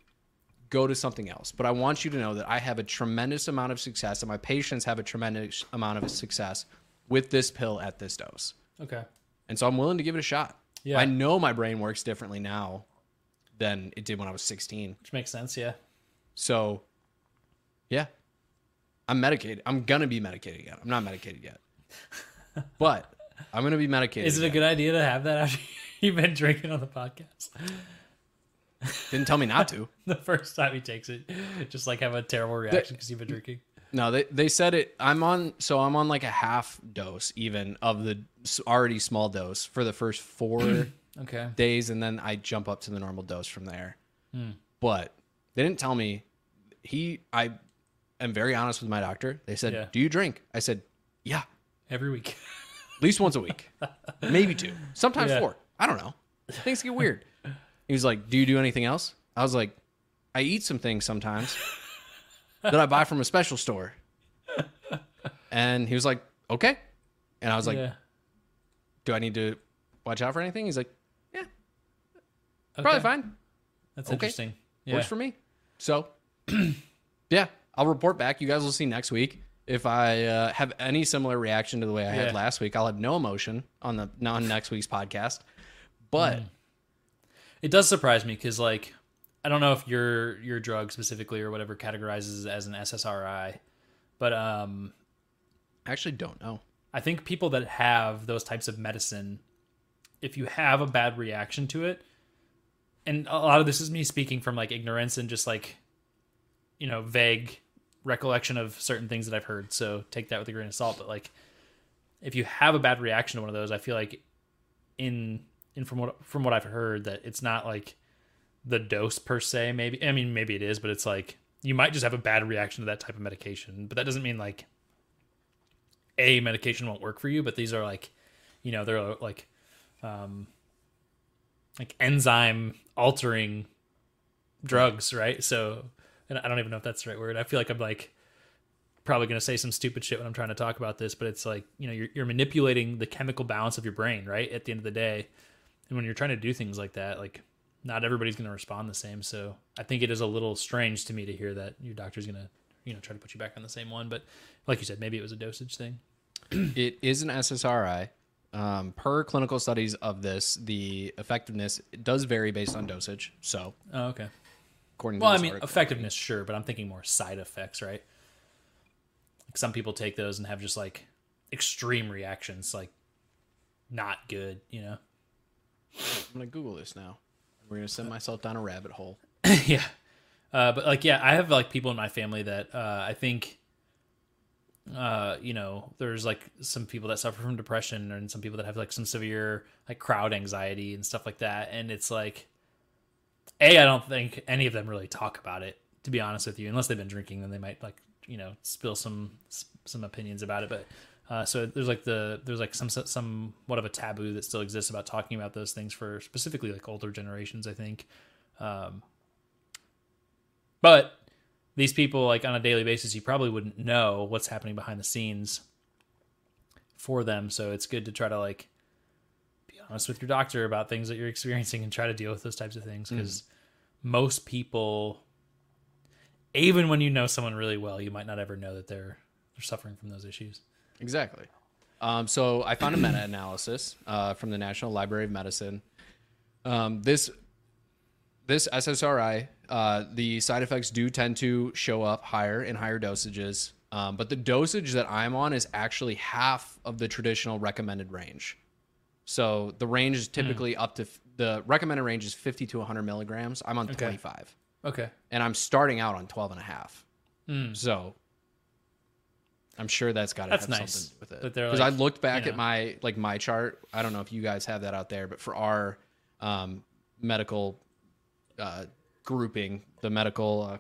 go to something else. But i want you to know that i have a tremendous amount of success and my patients have a tremendous amount of success with this pill at this dose. Okay. and so i'm willing to give it a shot. Yeah. i know my brain works differently now than it did when i was 16 Which makes sense. Yeah, so, yeah, I'm medicated. I'm gonna be medicated again. I'm not medicated yet, but I'm gonna be medicated. Is it a good idea to have that after you've been drinking on the podcast? Didn't tell me not to. The first time he takes it, just like have a terrible reaction because you've been drinking. No, they they said it. I'm on, so I'm on like a half dose even of the already small dose for the first four Okay. days, and then I jump up to the normal dose from there. Hmm. But they didn't tell me. He, I am very honest with my doctor. They said, Yeah. "Do you drink?" I said, "Yeah, Every week. at least once a week, maybe two, sometimes Yeah. four. I don't know. Things get weird." He was like, "Do you do anything else?" I was like, "I eat some things sometimes that I buy from a special store." And he was like, "Okay," and I was like, yeah. "Do I need to watch out for anything?" He's like, "Yeah, Okay. probably fine. That's Okay. interesting. Works for me." So, yeah, I'll report back. You guys will see next week. If I uh, have any similar reaction to the way I Yeah. had last week, I'll have no emotion on the on next week's podcast. But Mm. It does surprise me because, like, I don't know if your your drug specifically or whatever categorizes as an SSRI, but um, I actually don't know. I think people that have those types of medicine, if you have a bad reaction to it, and a lot of this is me speaking from like ignorance and just like, you know, vague recollection of certain things that I've heard. So take that with a grain of salt. But like, if you have a bad reaction to one of those, I feel like in in from what from what I've heard that it's not like the dose per se. Maybe I mean maybe it is, but it's like you might just have a bad reaction to that type of medication. But that doesn't mean like a medication won't work for you. But these are like, you know, they're like, um, like enzyme altering drugs, right? So, and I don't even know if that's the right word. I feel like I'm like probably going to say some stupid shit when I'm trying to talk about this, but it's like, you know, you're, you're manipulating the chemical balance of your brain, right? At the end of the day. And when you're trying to do things like that, like not everybody's going to respond the same. So I think it is a little strange to me to hear that your doctor's going to, you know, try to put you back on the same one. But like you said, maybe it was a dosage thing. It is an SSRI. Um, per clinical studies of this, the effectiveness does vary based on dosage. So, Oh, okay. According Well, I mean, article- effectiveness, sure, but I'm thinking more side effects, right? Like some people take those and have just like extreme reactions, like not good, you know? I'm gonna Google this now. We're gonna send myself down a rabbit hole. yeah. Uh, but like, yeah, I have like people in my family that uh, I think, uh, you know, there's like some people that suffer from depression and some people that have like some severe like crowd anxiety and stuff like that. And it's like, A, I don't think any of them really talk about it, to be honest with you, unless they've been drinking, then they might like, you know, spill some, some opinions about it. But, uh, so there's like the, there's like some, some, what of a taboo that still exists about talking about those things for specifically like older generations, I think. Um, but these people, like on a daily basis, you probably wouldn't know what's happening behind the scenes for them. So it's good to try to like honest with your doctor about things that you're experiencing and try to deal with those types of things because most people, even when you know someone really well, you might not ever know that they're they're suffering from those issues. Exactly. Um, so I found a meta-analysis uh, from the National Library of Medicine. Um, this this SSRI, uh, the side effects do tend to show up higher in higher dosages, um, but the dosage that I'm on is actually half of the traditional recommended range. So the range is typically up to the recommended range is 50 to 100 milligrams. I'm on 25 Okay. and I'm starting out on 12 and a half. So I'm sure that's got to have nice something with it. Because like, I looked back you at my like my chart. I don't know if you guys have that out there, but for our um, medical uh, grouping, the medical uh,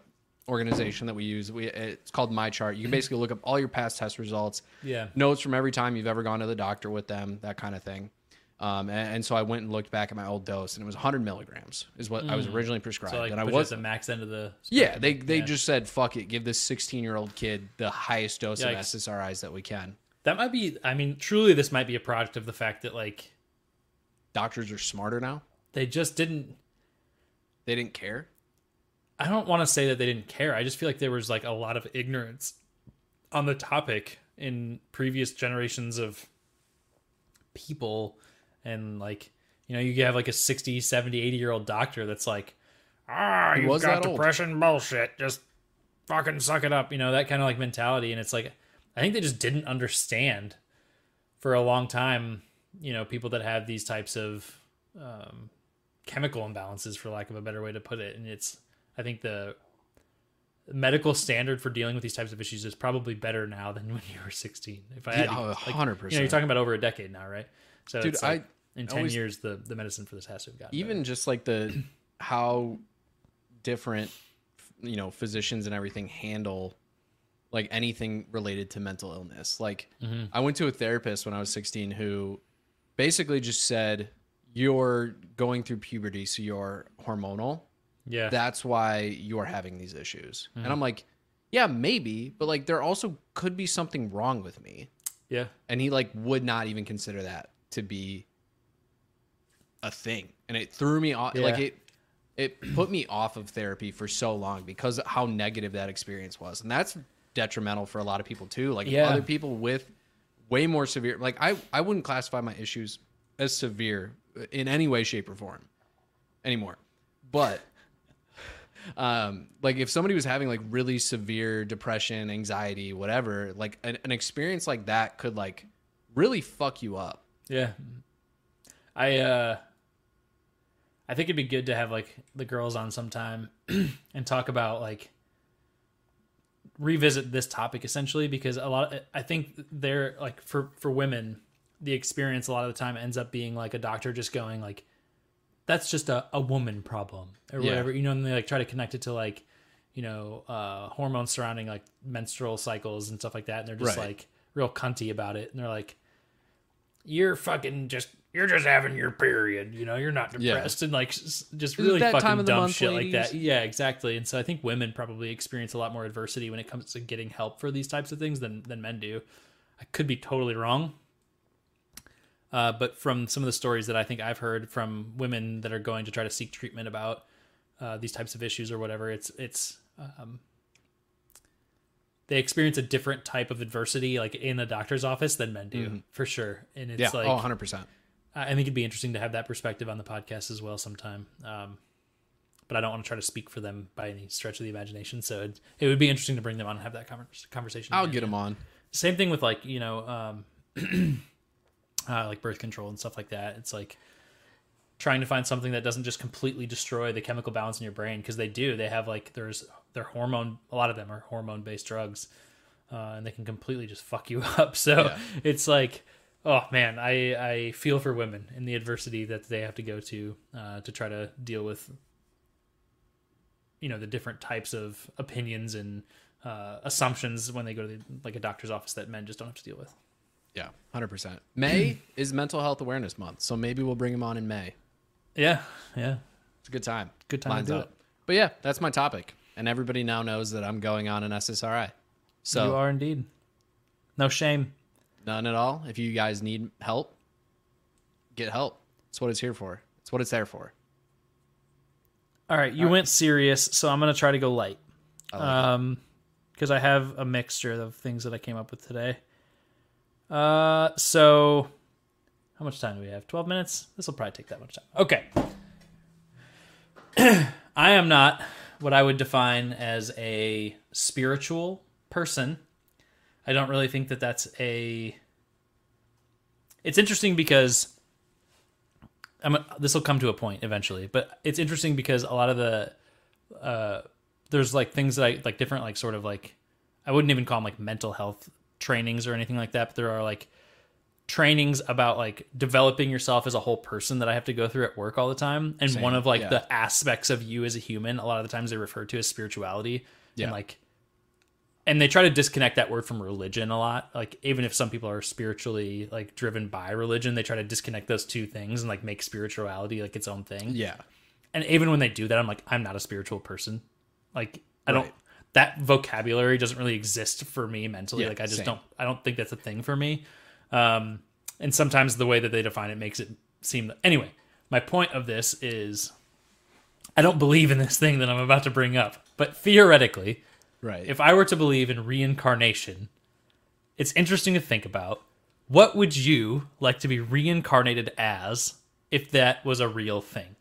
organization that we use, we it's called My Chart. You can basically look up all your past test results, Yeah. notes from every time you've ever gone to the doctor with them, that kind of thing. Um, and, and so I went and looked back at my old dose, and it was 100 milligrams is what I was originally prescribed, Mm. So like, and I was the max end of the yeah, they they Yeah. just said fuck it, give this 16 year old kid the highest dose of Yikes. SSRIs that we can. That might be. I mean, truly, this might be a product of the fact that like Doctors are smarter now. they just didn't. They didn't care. I don't want to say that they didn't care. I just feel like there was like a lot of ignorance on the topic in previous generations of people and like you know you have like a 60 70 80 year old doctor that's like ah you've got that old? depression bullshit just fucking suck it up, you know, that kind of like mentality. And it's like, I think they just didn't understand for a long time, you know, people that have these types of um, chemical imbalances, for lack of a better way to put it. And it's, I think the medical standard for dealing with these types of issues is probably better now than when you were 16. If I had, Yeah, to- oh, like, 100%. You know, you're talking about over a decade now, right? So, Dude, like, I in 10 always- years, the the medicine for this has to have gotten even just like the how different you know physicians and everything handle like anything related to mental illness. Like Mm-hmm. i went to a therapist when i was 16 who basically just said you're going through puberty so you're hormonal. Yeah, that's why you're having these issues. Mm-hmm. and i'm like yeah maybe but like there also could be something wrong with me. Yeah, and he like would not even consider that to be a thing. And it threw me off like it it put me off of therapy for so long because of how negative that experience was. And that's detrimental for a lot of people too. Like Yeah. other people with way more severe like i i wouldn't classify my issues as severe in any way shape or form anymore. But um like if somebody was having like really severe depression anxiety whatever like an, an experience like that could like really fuck you up yeah. I uh, I think it'd be good to have like the girls on sometime and talk about like revisit this topic essentially because a lot I think they're like for for women the experience a lot of the time ends up being like a doctor just going like that's just a, a woman problem or Yeah. whatever you know and they like try to connect it to like you know uh hormones surrounding like menstrual cycles and stuff like that and they're just Right. like real cunty about it and they're like you're fucking just you're just having your period you know you're not Yeah. depressed and like just Is really fucking time of the dumb month, shit like that. yeah exactly and so i think women probably experience a lot more adversity when it comes to getting help for these types of things than than men do. I could be totally wrong uh, but from some of the stories that I think I've heard from women that are going to try to seek treatment about uh, these types of issues or whatever, it's it's um, they experience a different type of adversity like in a doctor's office than men do for sure. And it's Mm-hmm. yeah like oh 100% I I think it'd be interesting to have that perspective on the podcast as well sometime. Um, but I don't want to try to speak for them by any stretch of the imagination. So it, it would be interesting to bring them on and have that conver- conversation. i'll again. get them on Same thing with like you know, um, uh, like birth control and stuff like that. It's like trying to find something that doesn't just completely destroy the chemical balance in your brain because they do. They have like there's their hormone. A lot of them are hormone based drugs, uh, and they can completely just fuck you up. So Yeah. it's like. Oh man, I, I feel for women in the adversity that they have to go to uh, to try to deal with you know the different types of opinions and uh, assumptions when they go to the, like a doctor's office that men just don't have to deal with. yeah 100% may is mental health awareness month so maybe we'll bring him on in may Yeah, yeah. it's a good time Good time to do up it. but yeah that's my topic and everybody now knows that i'm going on an ssri so you are indeed. No shame. None at all. If you guys need help, get help. That's what it's here for. It's what it's there for. All right, you went serious, so I'm gonna try to go light. I like. Um, because I have a mixture of things that I came up with today. Uh, so how much time do we have? Twelve minutes. This will probably take that much time. Okay. I am not what I would define as a spiritual person. I don't really think that that's a. It's interesting because I'm, this will come to a point eventually, but it's interesting because a lot of the uh, there's like things that I like different like sort of like I wouldn't even call them like mental health trainings or anything like that, but there are like trainings about like developing yourself as a whole person that I have to go through at work all the time. And Same, one of like yeah. the aspects of you as a human, a lot of the times they refer to as spirituality. Yeah. And like and they try to disconnect that word from religion a lot. Like even if some people are spiritually like driven by religion, they try to disconnect those two things and like make spirituality like its own thing Yeah. and even when they do that i'm like i'm not a spiritual person like i don't that vocabulary doesn't really exist for me mentally Yeah, like i just same. don't i don't think that's a thing for me um and sometimes the way that they define it makes it seem anyway my point of this is i don't believe in this thing that i'm about to bring up but theoretically Right. if I were to believe in reincarnation, it's interesting to think about what would you like to be reincarnated as if that was a real thing?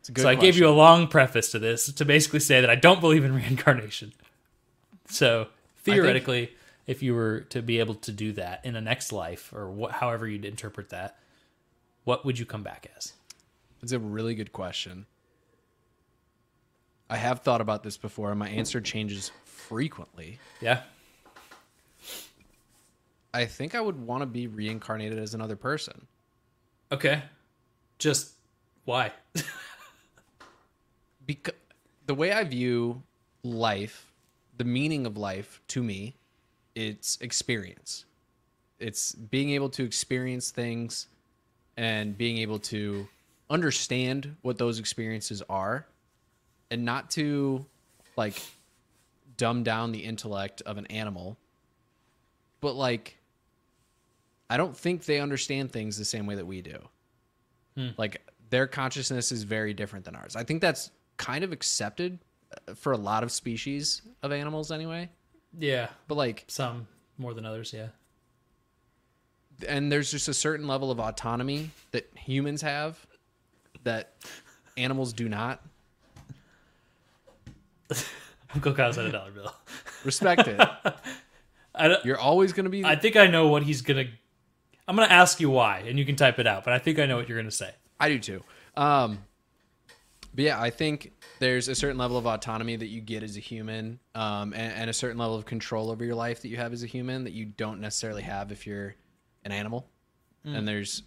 it's a good so I gave you a long preface to this to basically say that I don't believe in reincarnation. So theoretically, if you were to be able to do that in a next life, or what, however you'd interpret that, what would you come back as? It's a really good question. I have thought about this before, and my answer changes frequently. Yeah. I think I would want to be reincarnated as another person. Okay. Just why? because the way I view life, the meaning of life to me, it's experience. It's being able to experience things and being able to understand what those experiences are and not to like dumb down the intellect of an animal. But like i don't think they understand things the same way that we do. Like their consciousness is very different than ours. I think that's kind of accepted uh, for a lot of species of animals anyway yeah. but like Some more than others. Yeah. and there's just a certain level of autonomy that humans have that animals do not Uncle Kyle's at a dollar bill. respect it I, don't, you're always going to be I think I know what he's gonna. I'm gonna ask you why, and you can type it out. But I think I know what you're gonna say. I do too. Um, but yeah, I think there's a certain level of autonomy that you get as a human, um, and, and a certain level of control over your life that you have as a human that you don't necessarily have if you're an animal. And there's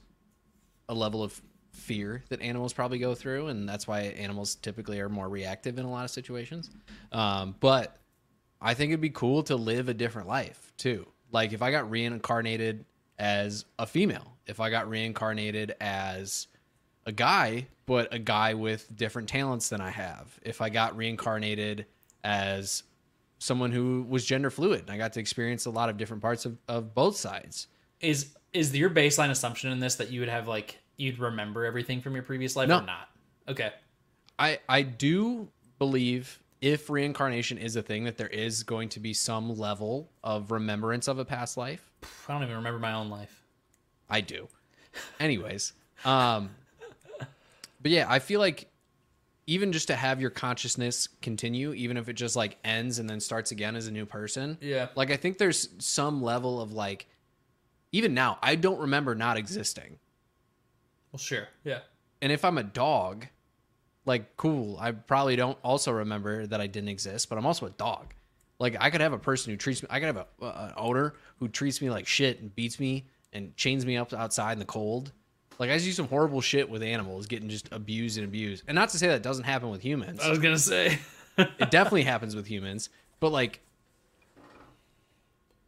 a level of fear that animals probably go through, and that's why animals typically are more reactive in a lot of situations. Um, but I think it'd be cool to live a different life too. Like if I got reincarnated as a female, if I got reincarnated as a guy, but a guy with different talents than I have, if I got reincarnated as someone who was gender fluid I got to experience a lot of different parts of, of both sides. Is is your baseline assumption in this that you would have like you'd remember everything from your previous life No. or not? Okay. I I do believe if reincarnation is a thing that there is going to be some level of remembrance of a past life. I don't even remember my own life. I do. Anyways, um but yeah, I feel like even just to have your consciousness continue even if it just like ends and then starts again as a new person. Yeah. Like I think there's some level of like even now I don't remember not existing. Well, sure. Yeah. And if I'm a dog, like cool, I probably don't also remember that I didn't exist, but I'm also a dog. Like I could have a person who treats me, I could have a, uh, an owner who treats me like shit and beats me and chains me up outside in the cold. Like I do some horrible shit with animals, getting just abused and abused. And not to say that doesn't happen with humans. I was gonna say. it definitely happens with humans, but like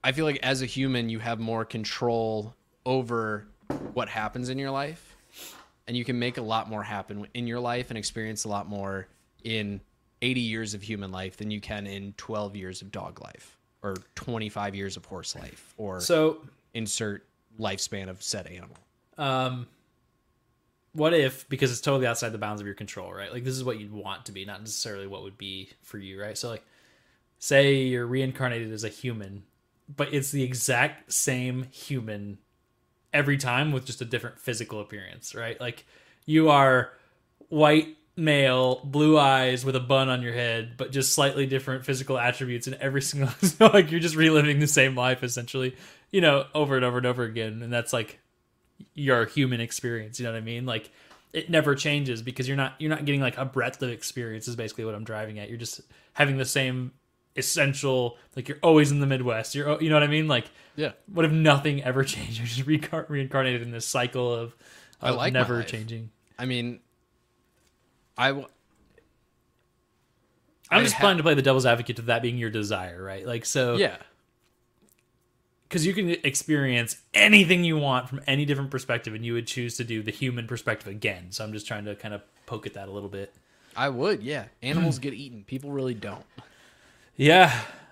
I feel like as a human you have more control over what happens in your life and you can make a lot more happen in your life and experience a lot more in 80 years of human life than you can in 12 years of dog life or 25 years of horse life or so, insert lifespan of said animal. um, what if because it's totally outside the bounds of your control, right? Like this is what you'd want to be, not necessarily what would be for you, right? So, like, say you're reincarnated as a human, but it's the exact same human every time with just a different physical appearance, right? Like you are white male, blue eyes with a bun on your head, but just slightly different physical attributes in every single like you're just reliving the same life essentially, you know, over and over and over again. And that's like your human experience, you know what I mean? Like it never changes because you're not you're not getting like a breadth of experience is basically what I'm driving at. You're just having the same essential like you're always in the Midwest. You're you know what I mean? Like Yeah. what if nothing ever changed? You're just reincar- reincarnated in this cycle of, I like never changing. I mean I w- I'm I just ha- planning to play the devil's advocate to that being your desire, right? Like so, yeah. Because you can experience anything you want from any different perspective, and you would choose to do the human perspective again. So I'm just trying to kind of poke at that a little bit. I would, yeah. Animals get eaten. People really don't. Yeah,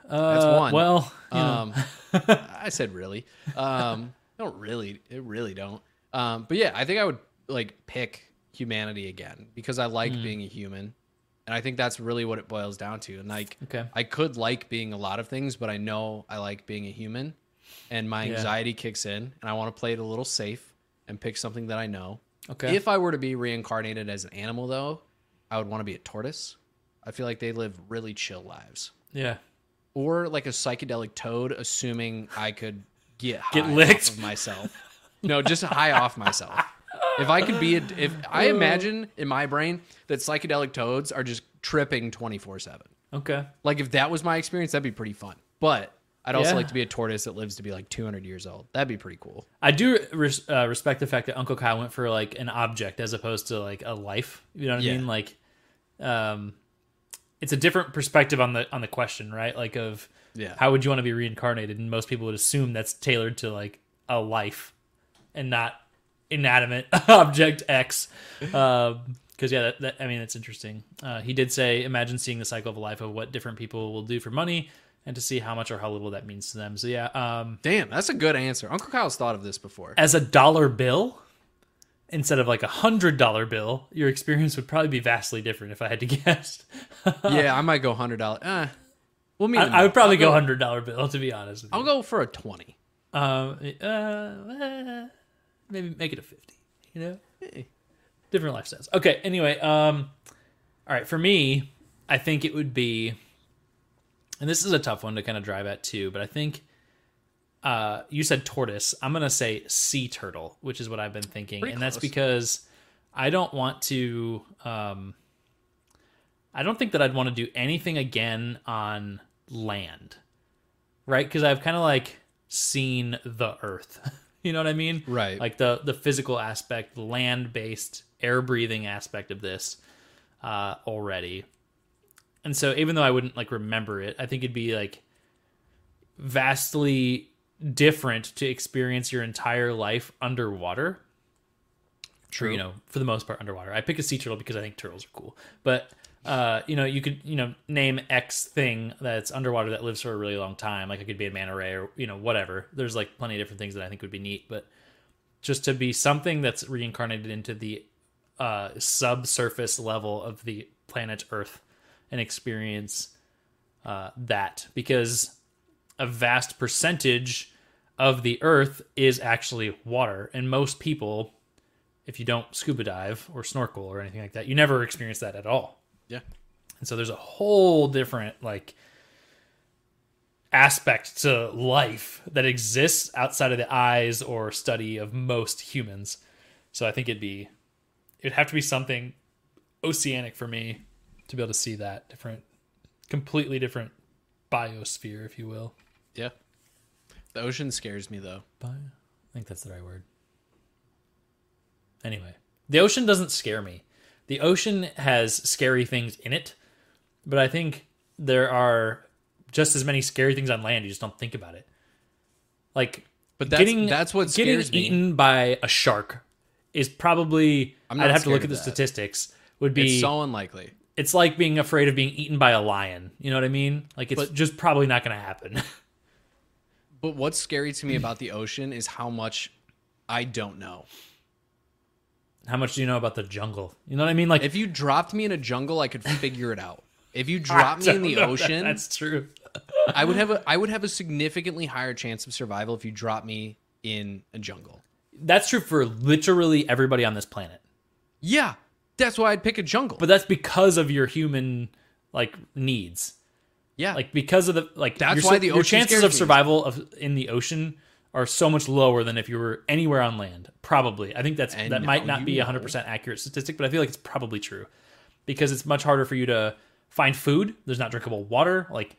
uh, That's one. Well, you know, Um, I said really. Um, I don't really. It really don't. Um, but yeah, I think I would like pick humanity again because I like Hmm. being a human, and I think that's really what it boils down to. And like, Okay. I could like being a lot of things, but I know I like being a human, and my Yeah. anxiety kicks in, and I want to play it a little safe and pick something that I know. okay. If I were to be reincarnated as an animal, though, I would want to be a tortoise. I feel like they live really chill lives. yeah, or like a psychedelic toad, assuming I could get Get licked? off of myself. No, just high off myself. If I could be, a, if I imagine in my brain that psychedelic toads are just tripping twenty four seven. Okay. Like if that was my experience, that'd be pretty fun. But I'd also Yeah. like to be a tortoise that lives to be like two hundred years old. That'd be pretty cool. I do res- uh, respect the fact that Uncle Kyle went for like an object as opposed to like a life. You know what I Yeah. mean? Like, um, it's a different perspective on the on the question, right? Like, of Yeah. how would you want to be reincarnated? And most people would assume that's tailored to like a life and not inanimate object X. Because yeah, that, that, I mean, it's interesting. Uh, he did say, imagine seeing the cycle of a life of what different people will do for money, and to see how much or how little that means to them. So yeah, um, Damn, that's a good answer. Uncle Kyle's thought of this before. as a dollar bill instead of like a hundred dollar bill, your experience would probably be vastly different if I had to guess. yeah, I might go hundred dollars. Uh, we'll meet. I, I would probably I'll go hundred dollar bill to be honest. I'll go for a twenty. Um, uh, eh, maybe make it a fifty. You know, Hey. different lifestyles. Okay. Anyway, um, all right. For me, I think it would be, and this is a tough one to kind of drive at too. But I think, uh, you said tortoise. I'm gonna say sea turtle, which is what I've been thinking, Pretty and that's because I don't want to. Um, I don't think that I'd want to do anything again on land, right? Because I've kind of like seen the Earth. you know what I mean? Right. Like the the physical aspect, the land based, air breathing aspect of this uh, already. And so, even though I wouldn't like remember it, I think it'd be like vastly different to experience your entire life underwater. True. You know, for the most part, underwater. I pick a sea turtle because I think turtles are cool. But uh, you know, you could you know name X thing that's underwater that lives for a really long time. Like it could be a manta ray or you know whatever. There's like plenty of different things that I think would be neat. But just to be something that's reincarnated into the uh, subsurface level of the planet Earth and experience uh, that because a vast percentage of the Earth is actually water, and most people, if you don't scuba dive or snorkel or anything like that, you never experience that at all. Yeah. And so there's a whole different like aspect to life that exists outside of the eyes or study of most humans. So I think it'd be it'd have to be something oceanic for me to be able to see that different completely different biosphere if you will. Yeah. The ocean scares me though. Bio? I think that's the right word. Anyway, the ocean doesn't scare me. The ocean has scary things in it, but I think there are just as many scary things on land. You just don't think about it. Like, But that's- that's what getting scares me. eaten by a shark is probably. I'm I'd have to look at the that. statistics. Would be It's so unlikely. It's like being afraid of being eaten by a lion. You know what I mean? Like it's But- just probably not going to happen. But what's scary to me about the ocean is how much I don't know. How much do you know about the jungle? You know what I mean? Like If you dropped me in a jungle, I could figure it out. If you dropped me in the I that ocean, that's true. I would have a I would have a significantly higher chance of survival if you dropped me in a jungle. That's true for literally everybody on this planet. Yeah, that's why I'd pick a jungle. But that's because of your human like needs. yeah, Like because of the like That's your, why the your chances of me. survival of in the ocean are so much lower than if you were anywhere on land. Probably. I think that's And that might not be a 100% accurate statistic, but I feel like it's probably true. Because it's much harder for you to find food, there's not drinkable water, like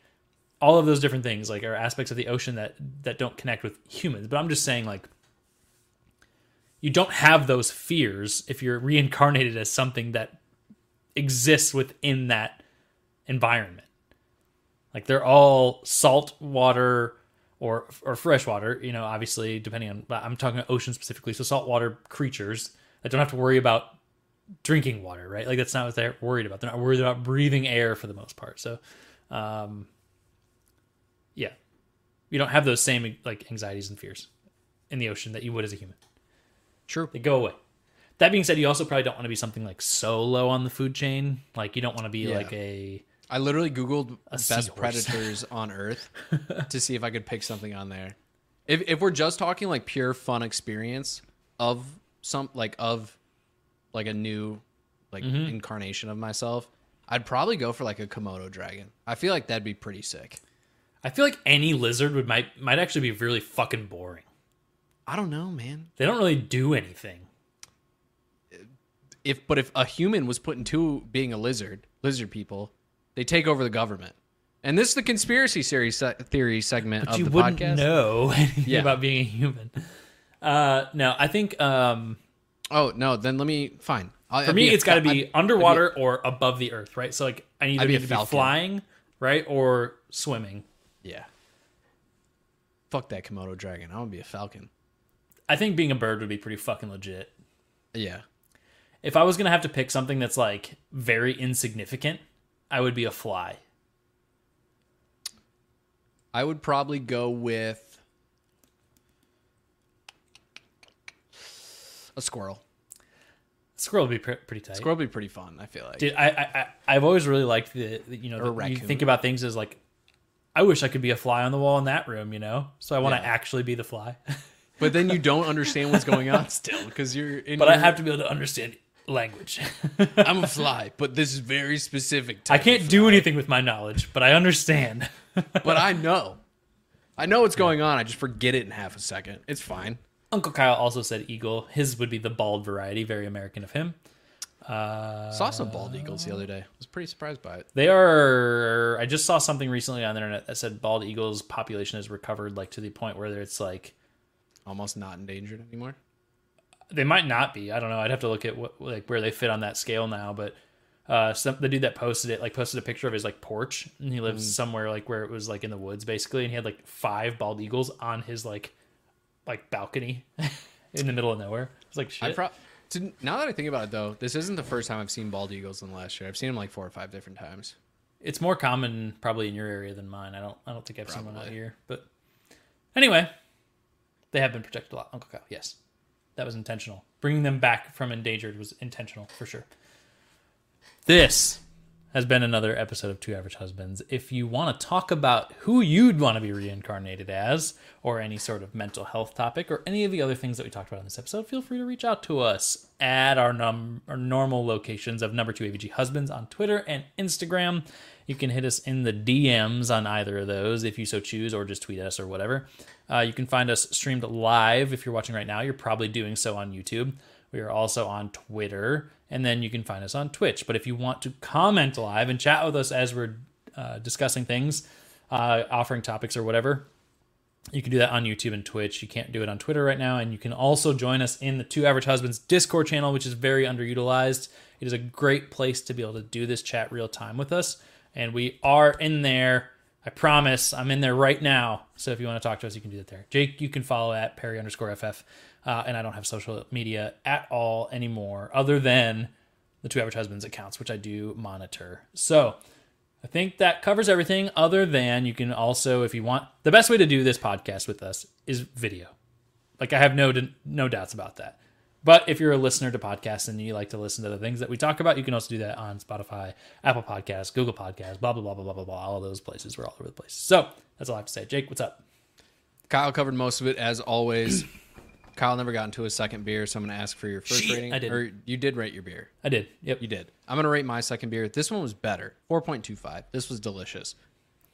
all of those different things like are aspects of the ocean that that don't connect with humans. But I'm just saying like you don't have those fears if you're reincarnated as something that exists within that environment. Like they're all salt water or or fresh water, you know, obviously depending on I'm talking ocean specifically, so saltwater creatures that don't have to worry about drinking water, right? Like that's not what they're worried about. They're not worried about breathing air for the most part. So um yeah. You don't have those same like anxieties and fears in the ocean that you would as a human. True. They go away. That being said, you also probably don't want to be something like so low on the food chain. Like you don't want to be Yeah. like a I literally googled best predators on Earth to see if I could pick something on there. If if we're just talking like pure fun experience of some like of like a new like Mm-hmm. incarnation of myself, I'd probably go for like a Komodo dragon. I feel like that'd be pretty sick. I feel like any lizard would might might actually be really fucking boring. I don't know, man. They don't really do anything. If but if a human was put into being a lizard, lizard people, they take over the government. And this is the conspiracy series se- theory segment But of you the wouldn't podcast. know anything Yeah. about being a human. Uh, no, I think um, Oh no, then let me fine. I'll, for me it's got to be underwater or above the earth, right? So like I either I'd be need to be falcon. flying, right, or swimming. yeah. Fuck that Komodo dragon. I want to be a falcon. I think being a bird would be pretty fucking legit. Yeah. If I was gonna have to pick something that's like very insignificant, I would be a fly. I would probably go with a squirrel. Squirrel would be pre- pretty tight. Squirrel would be pretty fun. I feel like. Dude, I, I, I I've always really liked the, the you know the, you think about things as like, I wish I could be a fly on the wall in that room, you know. So I want to Yeah. actually be the fly, But then you don't understand what's going on still because you're in. but I have to be able to understand language. I'm a fly, but this is very specific. I can't do anything with my knowledge, but I understand. but I know. I know what's going on. I just forget it in half a second. It's fine. Uncle Kyle also said eagle. His would be the bald variety, very American of him. Uh, saw some bald eagles the other day. I was pretty surprised by it. They are. I just saw something recently on the internet that said bald eagles population has recovered like to the point where it's like Almost not endangered anymore. they might not be. I don't know. I'd have to look at what like where they fit on that scale now. But uh, some the dude that posted it like posted a picture of his like porch, and he lives somewhere like where it was like in the woods basically, and he had like five bald eagles on his like like balcony in the middle of nowhere. It's like I shit. pro- to, now that I think about it, though, this isn't the first time I've seen bald eagles in the last year. I've seen them like four or five different times. it's more common probably in your area than mine. I don't I don't think I've seen one out here. But anyway, they have been protected a lot. Uncle Kyle, yes, that was intentional. Bringing them back from endangered was intentional for sure. This has been another episode of Two Average Husbands. If you want to talk about who you'd want to be reincarnated as, or any sort of mental health topic, or any of the other things that we talked about in this episode, feel free to reach out to us at our, num- our normal locations of number two AVG Husbands on Twitter and Instagram. You can hit us in the DMs on either of those if you so choose, or just tweet us or whatever. Uh, you can find us streamed live if you're watching right now. You're probably doing so on YouTube. We are also on Twitter, and then you can find us on Twitch. But if you want to comment live and chat with us as we're uh, discussing things, uh, offering topics or whatever, you can do that on YouTube and Twitch. You can't do it on Twitter right now. And you can also join us in the Two Average Husbands Discord channel, which is very underutilized. It is a great place to be able to do this chat real time with us. And we are in there. I promise I'm in there right now. So if you want to talk to us, you can do that there. Jake, you can follow at Perry underscore FF. Uh, and I don't have social media at all anymore, other than the Two Average Husbands accounts, which I do monitor. So I think that covers everything other than you can also, if you want, the best way to do this podcast with us is video. Like I have no no doubts about that. But if you're a listener to podcasts and you like to listen to the things that we talk about, you can also do that on Spotify, Apple Podcasts, Google Podcasts, blah blah blah blah blah blah blah. All of those places. We're all over the place. So that's all I have to say. Jake, what's up? Kyle covered most of it as always. Kyle never got into his second beer, so I'm going to ask for your first Shit, rating. I didn't. Or you did rate your beer. I did. Yep. You did. I'm going to rate my second beer. This one was better. 4.25. This was delicious.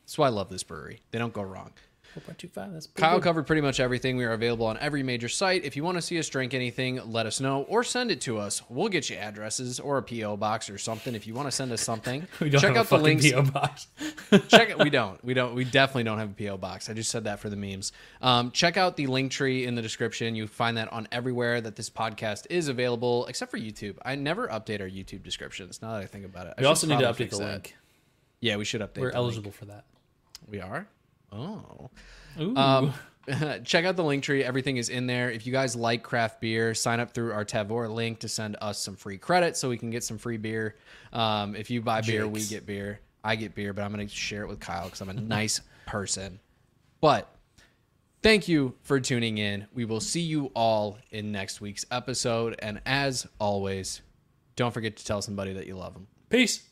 That's why I love this brewery. They don't go wrong. 4.25. That's Kyle good. covered pretty much everything. We are available on every major site. If you want to see us drink anything, let us know or send it to us. We'll get you addresses or a PO box or something. If you want to send us something, check out the links. PO box. check it. We don't. We don't. We definitely don't have a PO box. I just said that for the memes. Um, check out the link tree in the description. You find that on everywhere that this podcast is available, except for YouTube. I never update our YouTube descriptions. Now that I think about it, We should also need to update the that. link. Yeah, we should update. We're eligible for that. We are. Oh. Um, check out the link tree. Everything is in there. If you guys like craft beer, sign up through our Tavour link to send us some free credit so we can get some free beer. Um, if you buy beer, we get beer. I get beer, but I'm going to share it with Kyle because I'm a nice person. But thank you for tuning in. We will see you all in next week's episode. And as always, don't forget to tell somebody that you love them. Peace.